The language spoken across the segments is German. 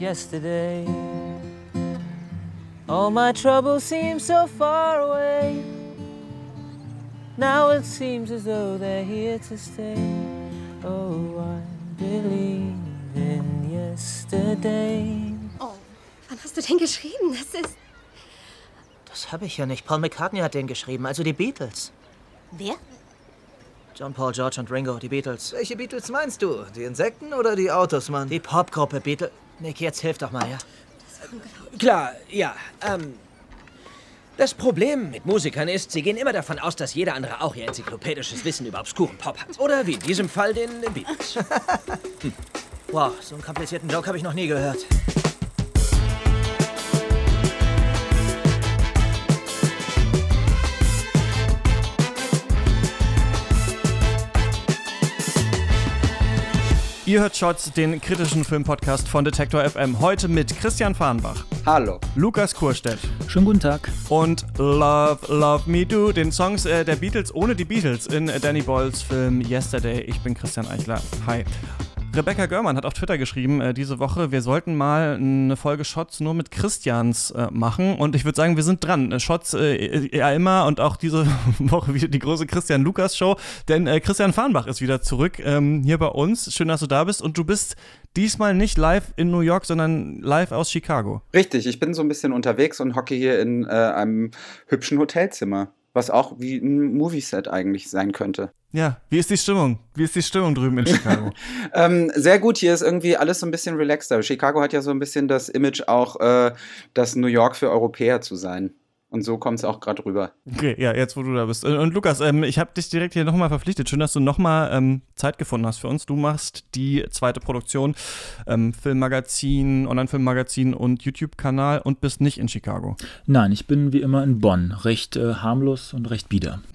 yesterday. All my troubles seem so far away. Now it seems as though they're here to stay. Oh, I believe in yesterday. Oh, wann hast du denn geschrieben? Das ist. Das habe ich ja nicht. Paul McCartney hat den geschrieben, also die Beatles. Wer? John, Paul, George und Ringo, die Beatles. Welche Beatles meinst du? Die Insekten oder die Autos, Mann? Die Popgruppe Beatles. Nick, jetzt hilf doch mal, ja? Klar, ja. Ähm, das Problem mit Musikern ist, sie gehen immer davon aus, dass jeder andere auch ihr enzyklopädisches Wissen über obskuren Pop hat. Oder wie in diesem Fall den Beatles. Hm. Wow, so einen komplizierten Joke habe ich noch nie gehört. Ihr hört Shots, den kritischen Filmpodcast von Detektor FM. Heute mit Christian Farnbach. Hallo. Lukas Kurstedt. Schönen guten Tag. Und Love, Love Me Do, den Songs äh, der Beatles ohne die Beatles in Danny Boyles Film Yesterday. Ich bin Christian Eichler. Hi. Rebecca Görmann hat auf Twitter geschrieben äh, diese Woche, wir sollten mal eine Folge Shots nur mit Christians äh, machen. Und ich würde sagen, wir sind dran. Shots äh, ja immer und auch diese Woche wieder die große Christian Lukas Show. Denn äh, Christian Farnbach ist wieder zurück ähm, hier bei uns. Schön, dass du da bist. Und du bist diesmal nicht live in New York, sondern live aus Chicago. Richtig, ich bin so ein bisschen unterwegs und hocke hier in äh, einem hübschen Hotelzimmer was auch wie ein Movieset eigentlich sein könnte. Ja, wie ist die Stimmung? Wie ist die Stimmung drüben in Chicago? ähm, sehr gut, hier ist irgendwie alles so ein bisschen relaxter. Chicago hat ja so ein bisschen das Image auch, äh, das New York für Europäer zu sein. Und so kommt es auch gerade rüber. Okay, ja, jetzt wo du da bist. Und Lukas, ähm, ich habe dich direkt hier nochmal verpflichtet. Schön, dass du nochmal ähm, Zeit gefunden hast für uns. Du machst die zweite Produktion, ähm, Filmmagazin, Online-Filmmagazin und YouTube-Kanal und bist nicht in Chicago. Nein, ich bin wie immer in Bonn. Recht äh, harmlos und recht bieder.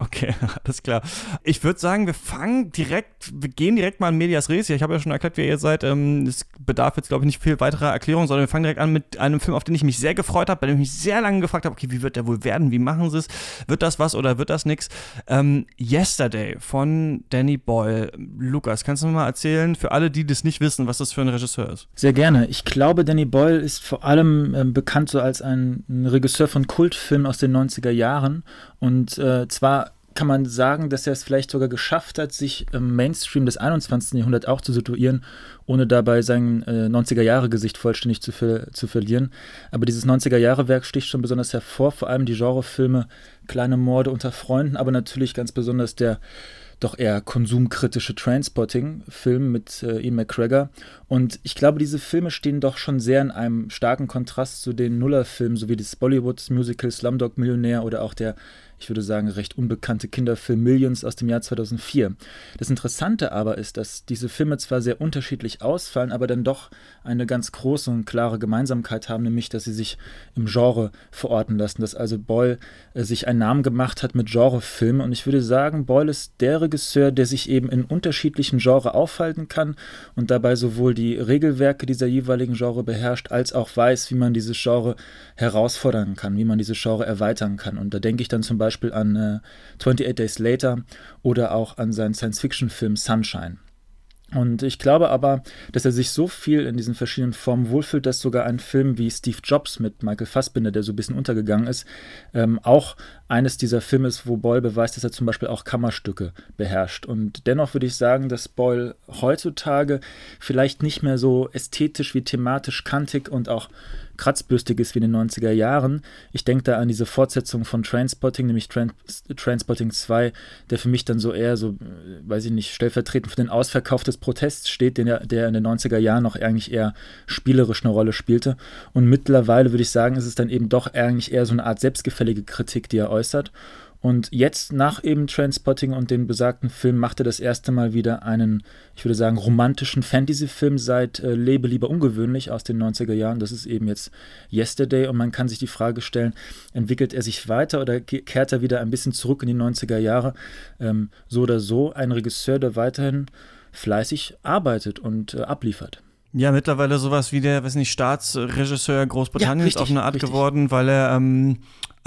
Okay, alles klar. Ich würde sagen, wir fangen direkt, wir gehen direkt mal in Medias Res. Ich habe ja schon erklärt, wer ihr seid. Ähm, es bedarf jetzt, glaube ich, nicht viel weiterer Erklärung, sondern wir fangen direkt an mit einem Film, auf den ich mich sehr gefreut habe, bei dem ich mich sehr lange gefragt habe, okay, wie wird der wohl werden? Wie machen sie es? Wird das was oder wird das nichts? Ähm, Yesterday von Danny Boyle. Lukas, kannst du mir mal erzählen, für alle, die das nicht wissen, was das für ein Regisseur ist? Sehr gerne. Ich glaube, Danny Boyle ist vor allem äh, bekannt so als ein, ein Regisseur von Kultfilmen aus den 90er Jahren und äh, zwar kann man sagen, dass er es vielleicht sogar geschafft hat, sich im Mainstream des 21. Jahrhunderts auch zu situieren, ohne dabei sein äh, 90er-Jahre-Gesicht vollständig zu, ver zu verlieren. Aber dieses 90er-Jahre-Werk sticht schon besonders hervor, vor allem die Genrefilme Kleine Morde unter Freunden, aber natürlich ganz besonders der doch eher konsumkritische Transporting-Film mit äh, Ian McGregor. Und ich glaube, diese Filme stehen doch schon sehr in einem starken Kontrast zu den Nuller-Filmen, sowie des Bollywood-Musical Slumdog Millionär oder auch der ich würde sagen, recht unbekannte Kinderfilm Millions aus dem Jahr 2004. Das Interessante aber ist, dass diese Filme zwar sehr unterschiedlich ausfallen, aber dann doch eine ganz große und klare Gemeinsamkeit haben, nämlich, dass sie sich im Genre verorten lassen, dass also Boyle äh, sich einen Namen gemacht hat mit Genrefilmen und ich würde sagen, Boyle ist der Regisseur, der sich eben in unterschiedlichen Genres aufhalten kann und dabei sowohl die Regelwerke dieser jeweiligen Genre beherrscht, als auch weiß, wie man dieses Genre herausfordern kann, wie man dieses Genre erweitern kann. Und da denke ich dann zum Beispiel Beispiel an äh, 28 Days Later oder auch an seinen Science-Fiction-Film Sunshine. Und ich glaube aber, dass er sich so viel in diesen verschiedenen Formen wohlfühlt, dass sogar ein Film wie Steve Jobs mit Michael Fassbinder, der so ein bisschen untergegangen ist, ähm, auch eines dieser Filme ist, wo Boyle beweist, dass er zum Beispiel auch Kammerstücke beherrscht. Und dennoch würde ich sagen, dass Boyle heutzutage vielleicht nicht mehr so ästhetisch wie thematisch kantig und auch kratzbürstig ist wie in den 90er Jahren. Ich denke da an diese Fortsetzung von Transpotting, nämlich Trans Transpotting 2, der für mich dann so eher so, äh, weiß ich nicht, stellvertretend für den Ausverkauf des Protests steht, den er, der in den 90er Jahren noch eigentlich eher spielerisch eine Rolle spielte. Und mittlerweile würde ich sagen, ist es dann eben doch eigentlich eher so eine Art selbstgefällige Kritik, die er äußert. Und jetzt nach eben Transpotting und dem besagten Film macht er das erste Mal wieder einen, ich würde sagen, romantischen Fantasy-Film seit äh, Lebe lieber ungewöhnlich aus den 90er Jahren. Das ist eben jetzt Yesterday und man kann sich die Frage stellen, entwickelt er sich weiter oder kehrt er wieder ein bisschen zurück in die 90er Jahre? Ähm, so oder so ein Regisseur, der weiterhin fleißig arbeitet und äh, abliefert. Ja, mittlerweile sowas wie der, weiß nicht, Staatsregisseur Großbritanniens ja, richtig, auf eine Art richtig. geworden, weil er ähm,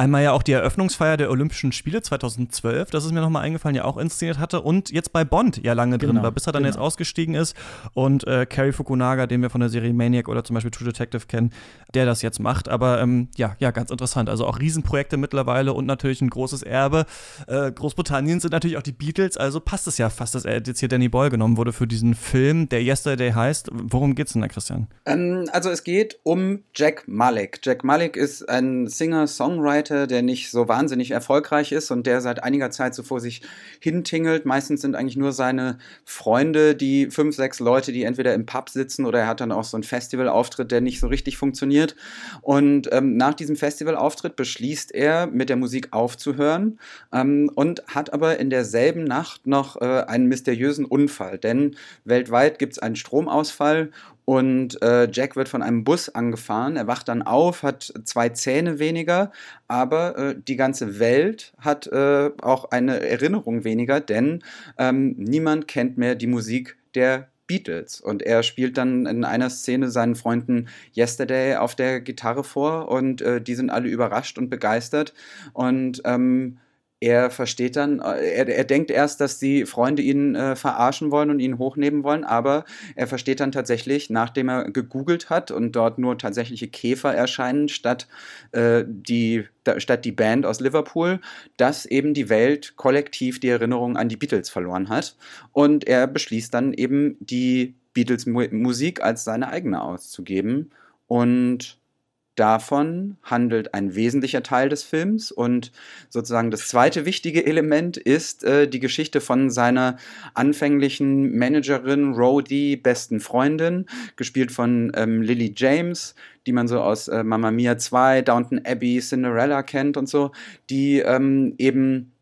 einmal ja auch die Eröffnungsfeier der Olympischen Spiele 2012, das ist mir nochmal eingefallen, ja auch inszeniert hatte und jetzt bei Bond ja lange drin Genau, war, bis er dann genau. jetzt ausgestiegen ist und äh, Cary Fukunaga, den wir von der Serie Maniac oder zum Beispiel True Detective kennen, der das jetzt macht. Aber ähm, ja, ja, ganz interessant. Also auch Riesenprojekte mittlerweile und natürlich ein großes Erbe. Äh, Großbritannien sind natürlich auch die Beatles, also passt es ja fast, dass er jetzt hier Danny Boyle genommen wurde für diesen Film, der Yesterday heißt. Worum geht's denn da, Christian? Ähm, also es geht um Jack Malik. Jack Malik ist ein Singer-Songwriter, der nicht so wahnsinnig erfolgreich ist und der seit einiger Zeit so vor sich hintingelt. Meistens sind eigentlich nur seine Freunde, die fünf, sechs Leute, die entweder im Pub sitzen oder er hat dann auch so einen Festivalauftritt, der nicht so richtig funktioniert. Und ähm, nach diesem Festivalauftritt beschließt er, mit der Musik aufzuhören ähm, und hat aber in derselben Nacht noch äh, einen mysteriösen Unfall, denn weltweit gibt es einen Stromausfall und äh, Jack wird von einem Bus angefahren. Er wacht dann auf, hat zwei Zähne weniger, aber äh, die ganze Welt hat äh, auch eine Erinnerung weniger, denn ähm, niemand kennt mehr die Musik der Beatles. Und er spielt dann in einer Szene seinen Freunden Yesterday auf der Gitarre vor und äh, die sind alle überrascht und begeistert. Und ähm, er versteht dann, äh, er, er denkt erst, dass die Freunde ihn äh, verarschen wollen und ihn hochnehmen wollen, aber er versteht dann tatsächlich, nachdem er gegoogelt hat und dort nur tatsächliche Käfer erscheinen, statt, äh, die, da, statt die Band aus Liverpool, dass eben die Welt kollektiv die Erinnerung an die Beatles verloren hat. Und er beschließt dann eben, die Beatles-Musik als seine eigene auszugeben. Und davon handelt ein wesentlicher Teil des Films und sozusagen das zweite wichtige Element ist äh, die Geschichte von seiner anfänglichen Managerin, Rhodey, besten Freundin, gespielt von ähm, Lily James, die man so aus äh, Mamma Mia 2, Downton Abbey, Cinderella kennt und so, die ähm, eben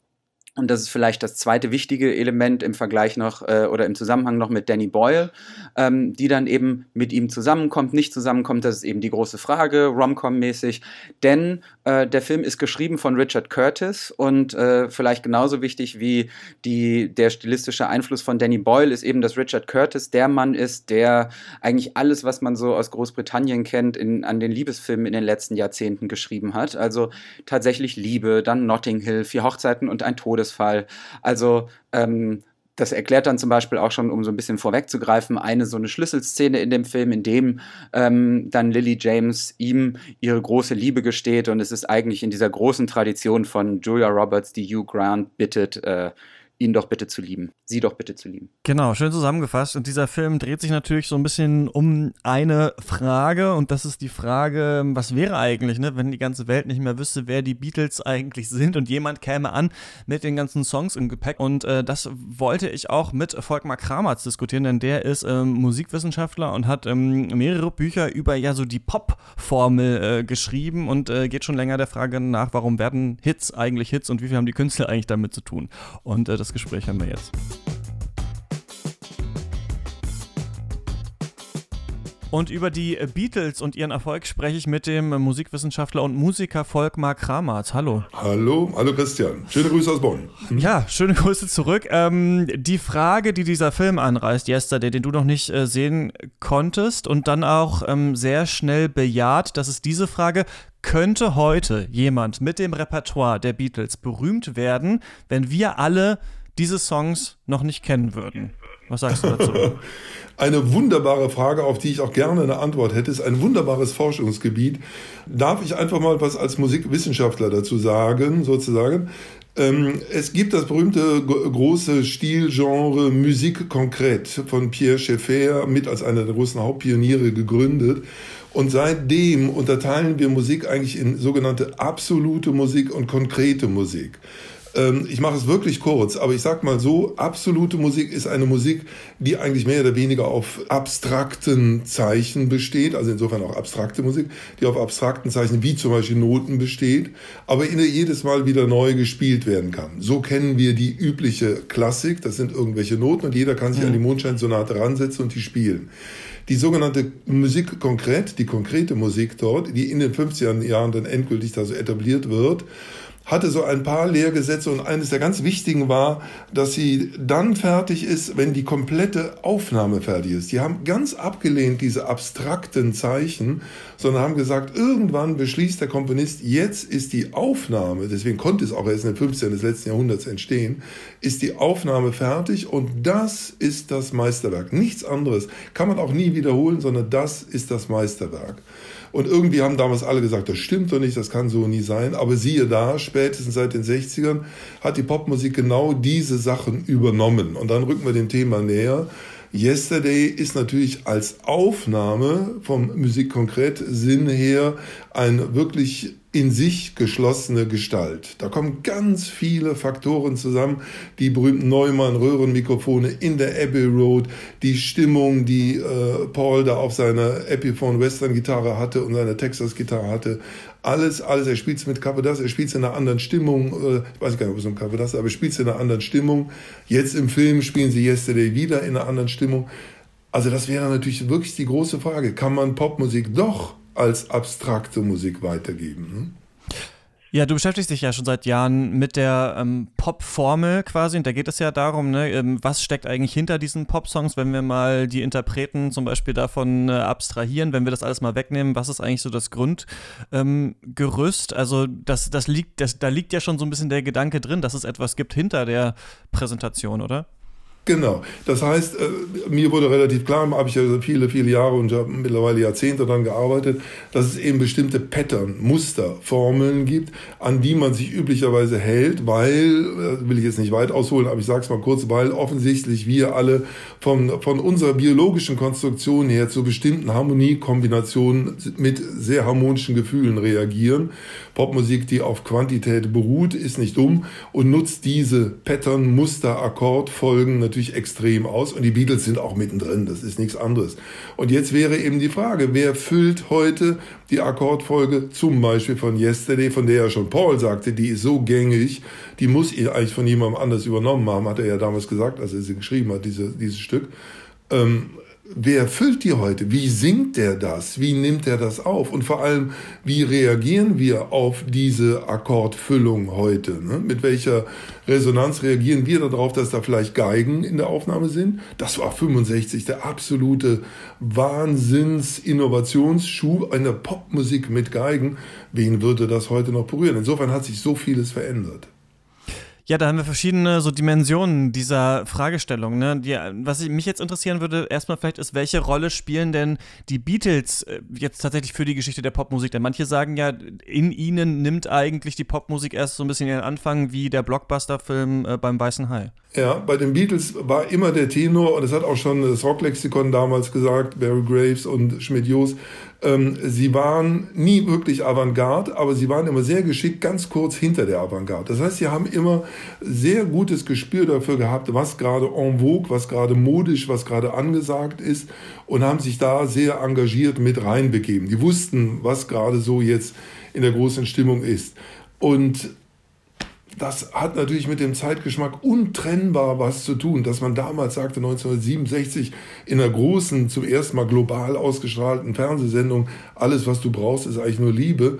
und das ist vielleicht das zweite wichtige Element im Vergleich noch äh, oder im Zusammenhang noch mit Danny Boyle, ähm, die dann eben mit ihm zusammenkommt, nicht zusammenkommt. Das ist eben die große Frage, Rom-Com-mäßig. Denn äh, der Film ist geschrieben von Richard Curtis und äh, vielleicht genauso wichtig wie die, der stilistische Einfluss von Danny Boyle ist eben, dass Richard Curtis der Mann ist, der eigentlich alles, was man so aus Großbritannien kennt, in, an den Liebesfilmen in den letzten Jahrzehnten geschrieben hat. Also tatsächlich Liebe, dann Notting Hill, Vier Hochzeiten und ein Todesfall. Also ähm, das erklärt dann zum Beispiel auch schon, um so ein bisschen vorwegzugreifen, eine so eine Schlüsselszene in dem Film, in dem ähm, dann Lily James ihm ihre große Liebe gesteht und es ist eigentlich in dieser großen Tradition von Julia Roberts, die Hugh Grant bittet, äh, ihn doch bitte zu lieben, sie doch bitte zu lieben. Genau, schön zusammengefasst. Und dieser Film dreht sich natürlich so ein bisschen um eine Frage und das ist die Frage, was wäre eigentlich, ne, wenn die ganze Welt nicht mehr wüsste, wer die Beatles eigentlich sind und jemand käme an mit den ganzen Songs im Gepäck. Und äh, das wollte ich auch mit Volkmar Kramatz diskutieren, denn der ist ähm, Musikwissenschaftler und hat ähm, mehrere Bücher über ja so die Pop-Formel äh, geschrieben und äh, geht schon länger der Frage nach, warum werden Hits eigentlich Hits und wie viel haben die Künstler eigentlich damit zu tun. Und äh, das Gespräch haben wir jetzt. Und über die Beatles und ihren Erfolg spreche ich mit dem Musikwissenschaftler und Musiker Volkmar Kramatz. Hallo. Hallo, hallo Christian. Schöne Grüße aus Bonn. Ja, schöne Grüße zurück. Ähm, die Frage, die dieser Film anreißt, Yesterday, den du noch nicht äh, sehen konntest und dann auch ähm, sehr schnell bejaht, das ist diese Frage, könnte heute jemand mit dem Repertoire der Beatles berühmt werden, wenn wir alle diese Songs noch nicht kennen würden? Was sagst du dazu? Eine wunderbare Frage, auf die ich auch gerne eine Antwort hätte, ist ein wunderbares Forschungsgebiet. Darf ich einfach mal was als Musikwissenschaftler dazu sagen, sozusagen? Ähm, es gibt das berühmte große Stilgenre Musik concrète von Pierre Schaeffer mit als einer der großen Hauptpioniere gegründet. Und seitdem unterteilen wir Musik eigentlich in sogenannte absolute Musik und konkrete Musik. Ähm, ich mache es wirklich kurz, aber ich sag mal so, absolute Musik ist eine Musik, die eigentlich mehr oder weniger auf abstrakten Zeichen besteht, also insofern auch abstrakte Musik, die auf abstrakten Zeichen wie zum Beispiel Noten besteht, aber in der jedes Mal wieder neu gespielt werden kann. So kennen wir die übliche Klassik, das sind irgendwelche Noten und jeder kann sich mhm. an die Mondscheinsonate ransetzen und die spielen. Die sogenannte Musik konkret, die konkrete Musik dort, die in den 50er Jahren dann endgültig da so etabliert wird, hatte so ein paar Lehrgesetze und eines der ganz wichtigen war, dass sie dann fertig ist, wenn die komplette Aufnahme fertig ist. Die haben ganz abgelehnt diese abstrakten Zeichen, sondern haben gesagt, irgendwann beschließt der Komponist, jetzt ist die Aufnahme, deswegen konnte es auch erst in den 15. des letzten Jahrhunderts entstehen, ist die Aufnahme fertig und das ist das Meisterwerk. Nichts anderes kann man auch nie wiederholen, sondern das ist das Meisterwerk. Und irgendwie haben damals alle gesagt, das stimmt doch nicht, das kann so nie sein. Aber siehe da, spätestens seit den 60ern hat die Popmusik genau diese Sachen übernommen. Und dann rücken wir dem Thema näher. Yesterday ist natürlich als Aufnahme vom Musikkonkret Sinn her ein wirklich in sich geschlossene Gestalt. Da kommen ganz viele Faktoren zusammen. Die berühmten Neumann-Röhrenmikrofone in der Abbey Road, die Stimmung, die äh, Paul da auf seiner Epiphone Western Gitarre hatte und seiner Texas Gitarre hatte. Alles, alles. Er spielt es mit Capodas, er spielt es in einer anderen Stimmung. Äh, ich weiß gar nicht, ob es um Capodas aber er spielt es in einer anderen Stimmung. Jetzt im Film spielen sie Yesterday wieder in einer anderen Stimmung. Also das wäre natürlich wirklich die große Frage. Kann man Popmusik doch als abstrakte Musik weitergeben. Ne? Ja, du beschäftigst dich ja schon seit Jahren mit der ähm, Pop-Formel quasi und da geht es ja darum, ne, ähm, was steckt eigentlich hinter diesen Pop-Songs, wenn wir mal die Interpreten zum Beispiel davon äh, abstrahieren, wenn wir das alles mal wegnehmen, was ist eigentlich so das Grundgerüst? Ähm, also das, das liegt, das, da liegt ja schon so ein bisschen der Gedanke drin, dass es etwas gibt hinter der Präsentation, oder? Genau. Das heißt, äh, mir wurde relativ klar, habe ich ja viele, viele Jahre und mittlerweile Jahrzehnte daran gearbeitet, dass es eben bestimmte Pattern, Muster, Formeln gibt, an die man sich üblicherweise hält, weil, äh, will ich jetzt nicht weit ausholen, aber ich sage es mal kurz, weil offensichtlich wir alle von, von unserer biologischen Konstruktion her zu bestimmten Harmoniekombinationen mit sehr harmonischen Gefühlen reagieren. Popmusik, die auf Quantität beruht, ist nicht dumm und nutzt diese Pattern, Muster, Akkordfolgen natürlich extrem aus und die Beatles sind auch mittendrin, das ist nichts anderes. Und jetzt wäre eben die Frage, wer füllt heute die Akkordfolge zum Beispiel von Yesterday, von der ja schon Paul sagte, die ist so gängig, die muss ihr eigentlich von jemandem anders übernommen haben, hat er ja damals gesagt, als er sie geschrieben hat, diese, dieses Stück. Ähm, wer füllt die heute? Wie singt der das? Wie nimmt er das auf? Und vor allem, wie reagieren wir auf diese Akkordfüllung heute? Ne? Mit welcher Resonanz reagieren wir darauf, dass da vielleicht Geigen in der Aufnahme sind? Das war 65 der absolute Wahnsinns-Innovationsschub einer Popmusik mit Geigen. Wen würde das heute noch berühren? Insofern hat sich so vieles verändert. Ja, da haben wir verschiedene so Dimensionen dieser Fragestellung. Ne? Die, was mich jetzt interessieren würde, erstmal vielleicht ist, welche Rolle spielen denn die Beatles äh, jetzt tatsächlich für die Geschichte der Popmusik? Denn manche sagen ja, in ihnen nimmt eigentlich die Popmusik erst so ein bisschen ihren Anfang wie der Blockbuster-Film äh, beim Weißen Hai. Ja, bei den Beatles war immer der Tenor, und das hat auch schon das Rocklexikon damals gesagt, Barry Graves und Schmidt-Jos, ähm, sie waren nie wirklich Avantgarde, aber sie waren immer sehr geschickt, ganz kurz hinter der Avantgarde. Das heißt, sie haben immer sehr gutes Gespür dafür gehabt, was gerade en vogue, was gerade modisch, was gerade angesagt ist und haben sich da sehr engagiert mit reinbegeben. Die wussten, was gerade so jetzt in der großen Stimmung ist. Und das hat natürlich mit dem Zeitgeschmack untrennbar was zu tun, dass man damals sagte, 1967 in einer großen, zum ersten Mal global ausgestrahlten Fernsehsendung, alles, was du brauchst, ist eigentlich nur Liebe.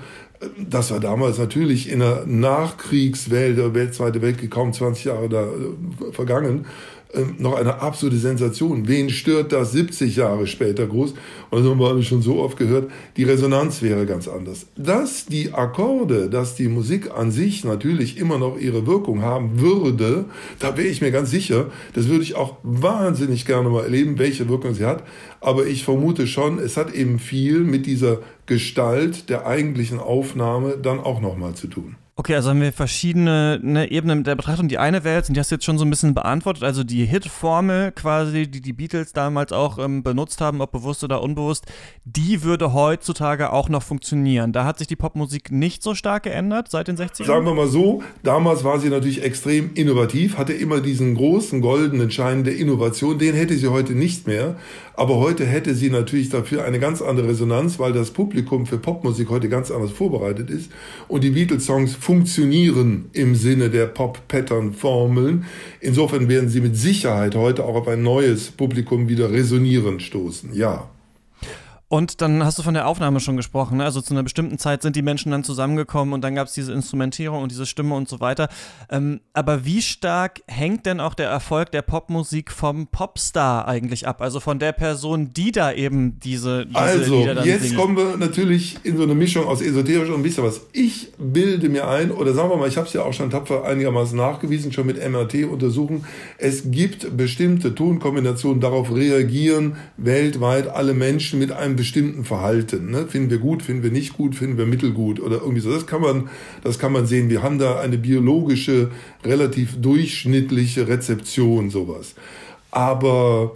Das war damals natürlich in der Nachkriegswelt, der Weltzweite Weltkrieg, kaum 20 Jahre da äh, vergangen, ähm, noch eine absolute Sensation. Wen stört das 70 Jahre später groß? Und das haben wir alle schon so oft gehört. Die Resonanz wäre ganz anders. Dass die Akkorde, dass die Musik an sich natürlich immer noch ihre Wirkung haben würde, da wäre ich mir ganz sicher. Das würde ich auch wahnsinnig gerne mal erleben, welche Wirkung sie hat. Aber ich vermute schon, es hat eben viel mit dieser Gestalt der eigentlichen Aufnahme dann auch nochmal zu tun. Okay, also haben wir verschiedene ne, Ebenen der Betrachtung. Die eine wäre jetzt, und die hast du jetzt schon so ein bisschen beantwortet, also die Hit-Formel quasi, die die Beatles damals auch ähm, benutzt haben, ob bewusst oder unbewusst, die würde heutzutage auch noch funktionieren. Da hat sich die Popmusik nicht so stark geändert seit den 60ern? Sagen wir mal so, damals war sie natürlich extrem innovativ, hatte immer diesen großen goldenen Schein der Innovation, den hätte sie heute nicht mehr. Aber heute hätte sie natürlich dafür eine ganz andere Resonanz, weil das Publikum für Popmusik heute ganz anders vorbereitet ist. Und die Beatles-Songs funktionieren im Sinne der Pop-Pattern-Formeln. Insofern werden sie mit Sicherheit heute auch auf ein neues Publikum wieder resonieren stoßen. Ja. Und dann hast du von der Aufnahme schon gesprochen. Ne? Also zu einer bestimmten Zeit sind die Menschen dann zusammengekommen und dann gab es diese Instrumentierung und diese Stimme und so weiter. Ähm, aber wie stark hängt denn auch der Erfolg der Popmusik vom Popstar eigentlich ab? Also von der Person, die da eben diese, diese Also, Lieder dann jetzt singt. kommen wir natürlich in so eine Mischung aus esoterisch und ein bisschen was. Ich bilde mir ein, oder sagen wir mal, ich habe es ja auch schon tapfer einigermaßen nachgewiesen, schon mit MRT-Untersuchungen, es gibt bestimmte Tonkombinationen, darauf reagieren weltweit alle Menschen mit einem bestimmten Verhalten. Ne? Finden wir gut, finden wir nicht gut, finden wir mittelgut oder irgendwie so. Das kann man, das kann man sehen. Wir haben da eine biologische, relativ durchschnittliche Rezeption, sowas. Aber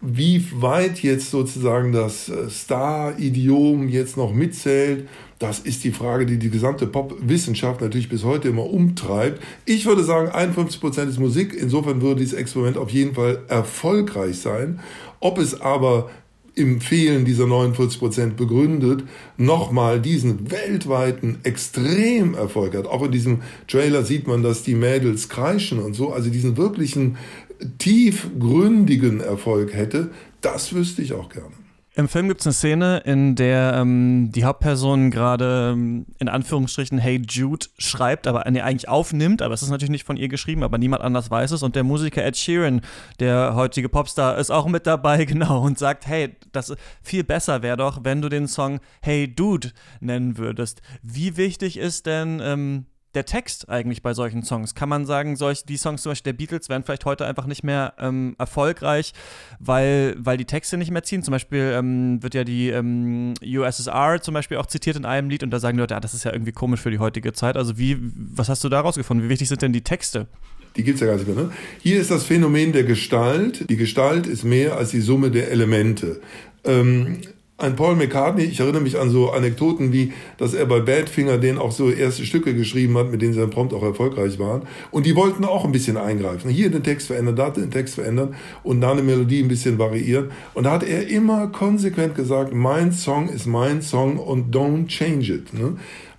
wie weit jetzt sozusagen das äh, Star-Idiom jetzt noch mitzählt, das ist die Frage, die die gesamte Pop-Wissenschaft natürlich bis heute immer umtreibt. Ich würde sagen, 51 Prozent ist Musik. Insofern würde dieses Experiment auf jeden Fall erfolgreich sein. Ob es aber im Fehlen dieser 49 Prozent begründet, nochmal diesen weltweiten Extremerfolg hat. Auch in diesem Trailer sieht man, dass die Mädels kreischen und so, also diesen wirklichen tiefgründigen Erfolg hätte, das wüsste ich auch gerne. Im Film gibt es eine Szene, in der ähm, die Hauptperson gerade ähm, in Anführungsstrichen Hey Jude schreibt, aber nee, eigentlich aufnimmt, aber es ist natürlich nicht von ihr geschrieben, aber niemand anders weiß es. Und der Musiker Ed Sheeran, der heutige Popstar, ist auch mit dabei, genau, und sagt, hey, das viel besser wäre doch, wenn du den Song Hey Dude nennen würdest. Wie wichtig ist denn ähm, der Text eigentlich bei solchen Songs? Kann man sagen, solch, die Songs zum Beispiel der Beatles wären vielleicht heute einfach nicht mehr ähm, erfolgreich, weil, weil die Texte nicht mehr ziehen? Zum Beispiel ähm, wird ja die ähm, USSR zum Beispiel auch zitiert in einem Lied und da sagen die Leute, ja, das ist ja irgendwie komisch für die heutige Zeit. Also wie, was hast du da rausgefunden? Wie wichtig sind denn die Texte? Die gibt's ja gar nicht mehr. Ne? Hier ist das Phänomen der Gestalt. Die Gestalt ist mehr als die Summe der Elemente. Ähm, ein Paul McCartney, ich erinnere mich an so Anekdoten wie, dass er bei Badfinger den auch so erste Stücke geschrieben hat, mit denen sie dann prompt auch erfolgreich waren. Und die wollten auch ein bisschen eingreifen. Hier den Text verändern, da den Text verändern und da eine Melodie ein bisschen variieren. Und da hat er immer konsequent gesagt, mein Song ist mein Song und don't change it. Ne?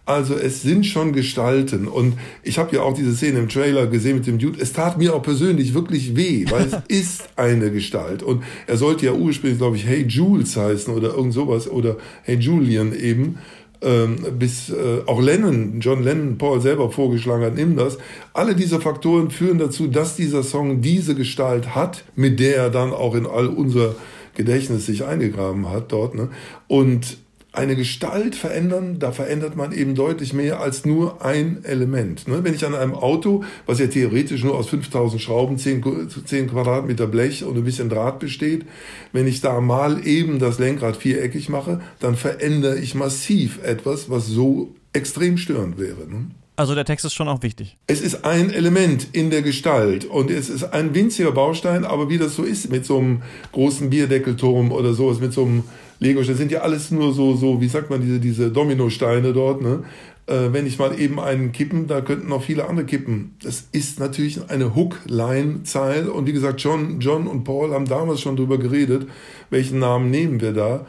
Also es sind schon Gestalten und ich habe ja auch diese Szene im Trailer gesehen mit dem Dude. Es tat mir auch persönlich wirklich weh, weil es ist eine Gestalt und er sollte ja ursprünglich, glaube ich, Hey Jules heißen oder irgend sowas oder Hey Julian eben. Ähm, bis äh, auch Lennon, John Lennon, Paul selber vorgeschlagen hat, nimm das. Alle diese Faktoren führen dazu, dass dieser Song diese Gestalt hat, mit der er dann auch in all unser Gedächtnis sich eingegraben hat dort. Ne? Und eine Gestalt verändern, da verändert man eben deutlich mehr als nur ein Element. Ne? Wenn ich an einem Auto, was ja theoretisch nur aus 5000 Schrauben, 10, 10 Quadratmeter Blech und ein bisschen Draht besteht, wenn ich da mal eben das Lenkrad viereckig mache, dann verändere ich massiv etwas, was so extrem störend wäre. Ne? Also der Text ist schon auch wichtig. Es ist ein Element in der Gestalt und es ist ein winziger Baustein, aber wie das so ist mit so einem großen Bierdeckelturm oder sowas, mit so einem Lego, das sind ja alles nur so, so, wie sagt man, diese, diese Dominosteine dort, ne? Äh, wenn ich mal eben einen kippen, da könnten noch viele andere kippen. Das ist natürlich eine Hook-Line-Zeile und wie gesagt, John, John und Paul haben damals schon drüber geredet, welchen Namen nehmen wir da.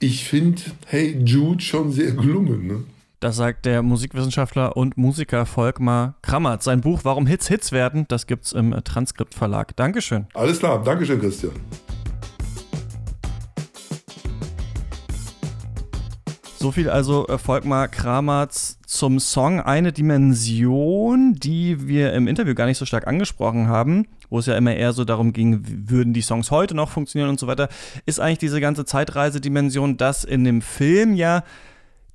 Ich finde Hey Jude schon sehr gelungen, ne? Das sagt der Musikwissenschaftler und Musiker Volkmar Krammert. Sein Buch Warum Hits Hits werden, das gibt's im Transkript Verlag. Dankeschön. Alles klar, Dankeschön, Christian. So viel also äh, Volkmar Kramerts zum Song. Eine Dimension, die wir im Interview gar nicht so stark angesprochen haben, wo es ja immer eher so darum ging, würden die Songs heute noch funktionieren und so weiter, ist eigentlich diese ganze Zeitreisedimension, dass in dem Film ja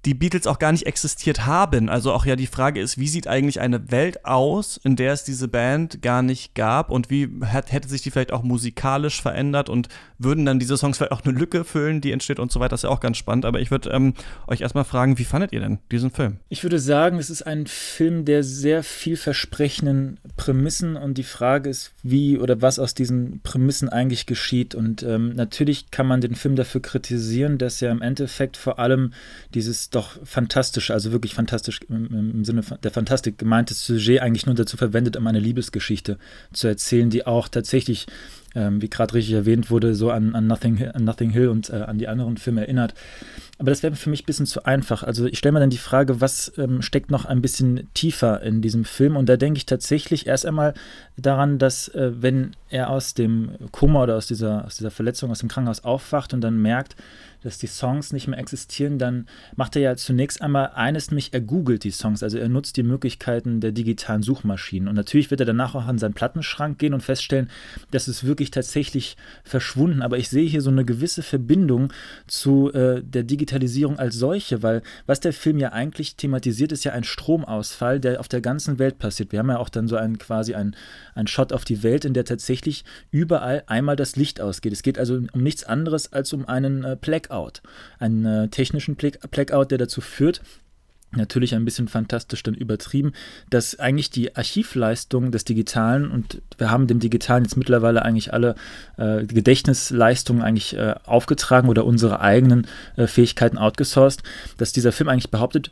die Beatles auch gar nicht existiert haben. Also auch ja die Frage ist, wie sieht eigentlich eine Welt aus, in der es diese Band gar nicht gab und wie hat, hätte sich die vielleicht auch musikalisch verändert und würden dann diese Songs vielleicht auch eine Lücke füllen, die entsteht und so weiter. Das ist ja auch ganz spannend. Aber ich würde ähm, euch erstmal fragen, wie fandet ihr denn diesen Film? Ich würde sagen, es ist ein Film der sehr vielversprechenden Prämissen und die Frage ist, wie oder was aus diesen Prämissen eigentlich geschieht. Und ähm, natürlich kann man den Film dafür kritisieren, dass er im Endeffekt vor allem dieses doch fantastisch, also wirklich fantastisch im, Sinne der Fantastik gemeinte Sujet eigentlich nur dazu verwendet, um eine Liebesgeschichte zu erzählen, die auch tatsächlich ähm, wie gerade richtig erwähnt wurde, so an, an, Nothing, an Nothing Hill und äh, an die anderen Filme erinnert. Aber das wäre für mich ein bisschen zu einfach. Also ich stelle mir dann die Frage, was ähm, steckt noch ein bisschen tiefer in diesem Film? Und da denke ich tatsächlich erst einmal daran, dass äh, wenn er aus dem Koma oder aus dieser, aus dieser Verletzung aus dem Krankenhaus aufwacht und dann merkt, dass die Songs nicht mehr existieren, dann macht er ja zunächst einmal eines nämlich, er googelt die Songs, also er nutzt die Möglichkeiten der digitalen Suchmaschinen. Und natürlich wird er danach auch an seinen Plattenschrank gehen und feststellen, dass es wirklich tatsächlich verschwunden. Aber ich sehe hier so eine gewisse Verbindung zu äh, der Digitalisierung als solche, weil was der Film ja eigentlich thematisiert, ist ja ein Stromausfall, der auf der ganzen Welt passiert. Wir haben ja auch dann so einen quasi einen, einen Shot auf die Welt, in der tatsächlich überall einmal das Licht ausgeht. Es geht also um nichts anderes als um einen äh, Black Blackout. Einen äh, technischen Blackout, der dazu führt, natürlich ein bisschen fantastisch dann übertrieben, dass eigentlich die Archivleistung des Digitalen und wir haben dem Digitalen jetzt mittlerweile eigentlich alle äh, Gedächtnisleistungen eigentlich äh, aufgetragen oder unsere eigenen äh, Fähigkeiten outgesourced, dass dieser Film eigentlich behauptet,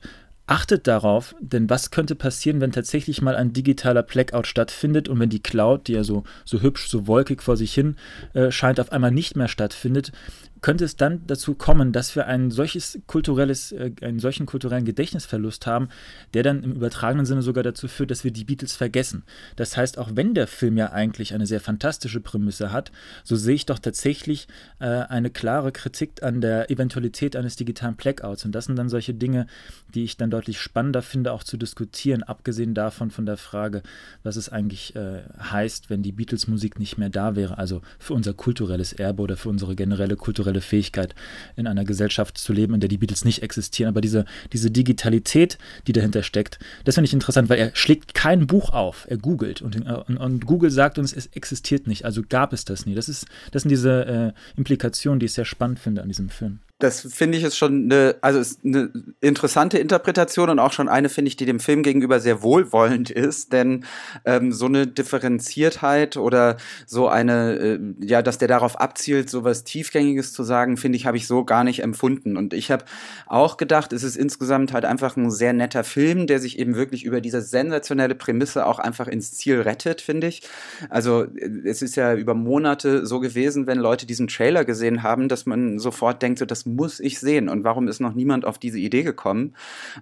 Achtet darauf, denn was könnte passieren, wenn tatsächlich mal ein digitaler Blackout stattfindet und wenn die Cloud, die ja so, so hübsch, so wolkig vor sich hin äh, scheint, auf einmal nicht mehr stattfindet, könnte es dann dazu kommen, dass wir ein solches kulturelles, äh, einen solchen kulturellen Gedächtnisverlust haben, der dann im übertragenen Sinne sogar dazu führt, dass wir die Beatles vergessen. Das heißt, auch wenn der Film ja eigentlich eine sehr fantastische Prämisse hat, so sehe ich doch tatsächlich äh, eine klare Kritik an der Eventualität eines digitalen Blackouts. Und das sind dann solche Dinge, die ich dann deutlich spannender finde, auch zu diskutieren, abgesehen davon von der Frage, was es eigentlich äh, heißt, wenn die Beatles-Musik nicht mehr da wäre, also für unser kulturelles Erbe oder für unsere generelle kulturelle kulturelle Fähigkeit, in einer Gesellschaft zu leben, in der die Beatles nicht existieren. Aber diese, diese Digitalität, die dahinter steckt, das finde ich interessant, weil er schlägt kein Buch auf, er googelt und, und, und, Google sagt uns, es existiert nicht, also gab es das nie. Das, ist, das sind diese äh, Implikationen, die ich sehr spannend finde an diesem Film das finde ich ist schon eine, also ist eine interessante Interpretation und auch schon eine, finde ich, die dem Film gegenüber sehr wohlwollend ist, denn ähm, so eine Differenziertheit oder so eine, äh, ja, dass der darauf abzielt, so was Tiefgängiges zu sagen, finde ich, habe ich so gar nicht empfunden. Und ich habe auch gedacht, es ist insgesamt halt einfach ein sehr netter Film, der sich eben wirklich über diese sensationelle Prämisse auch einfach ins Ziel rettet, finde ich. Also äh, es ist ja über Monate so gewesen, wenn Leute diesen Trailer gesehen haben, dass man sofort denkt, so, das muss ich sehen und warum ist noch niemand auf diese Idee gekommen?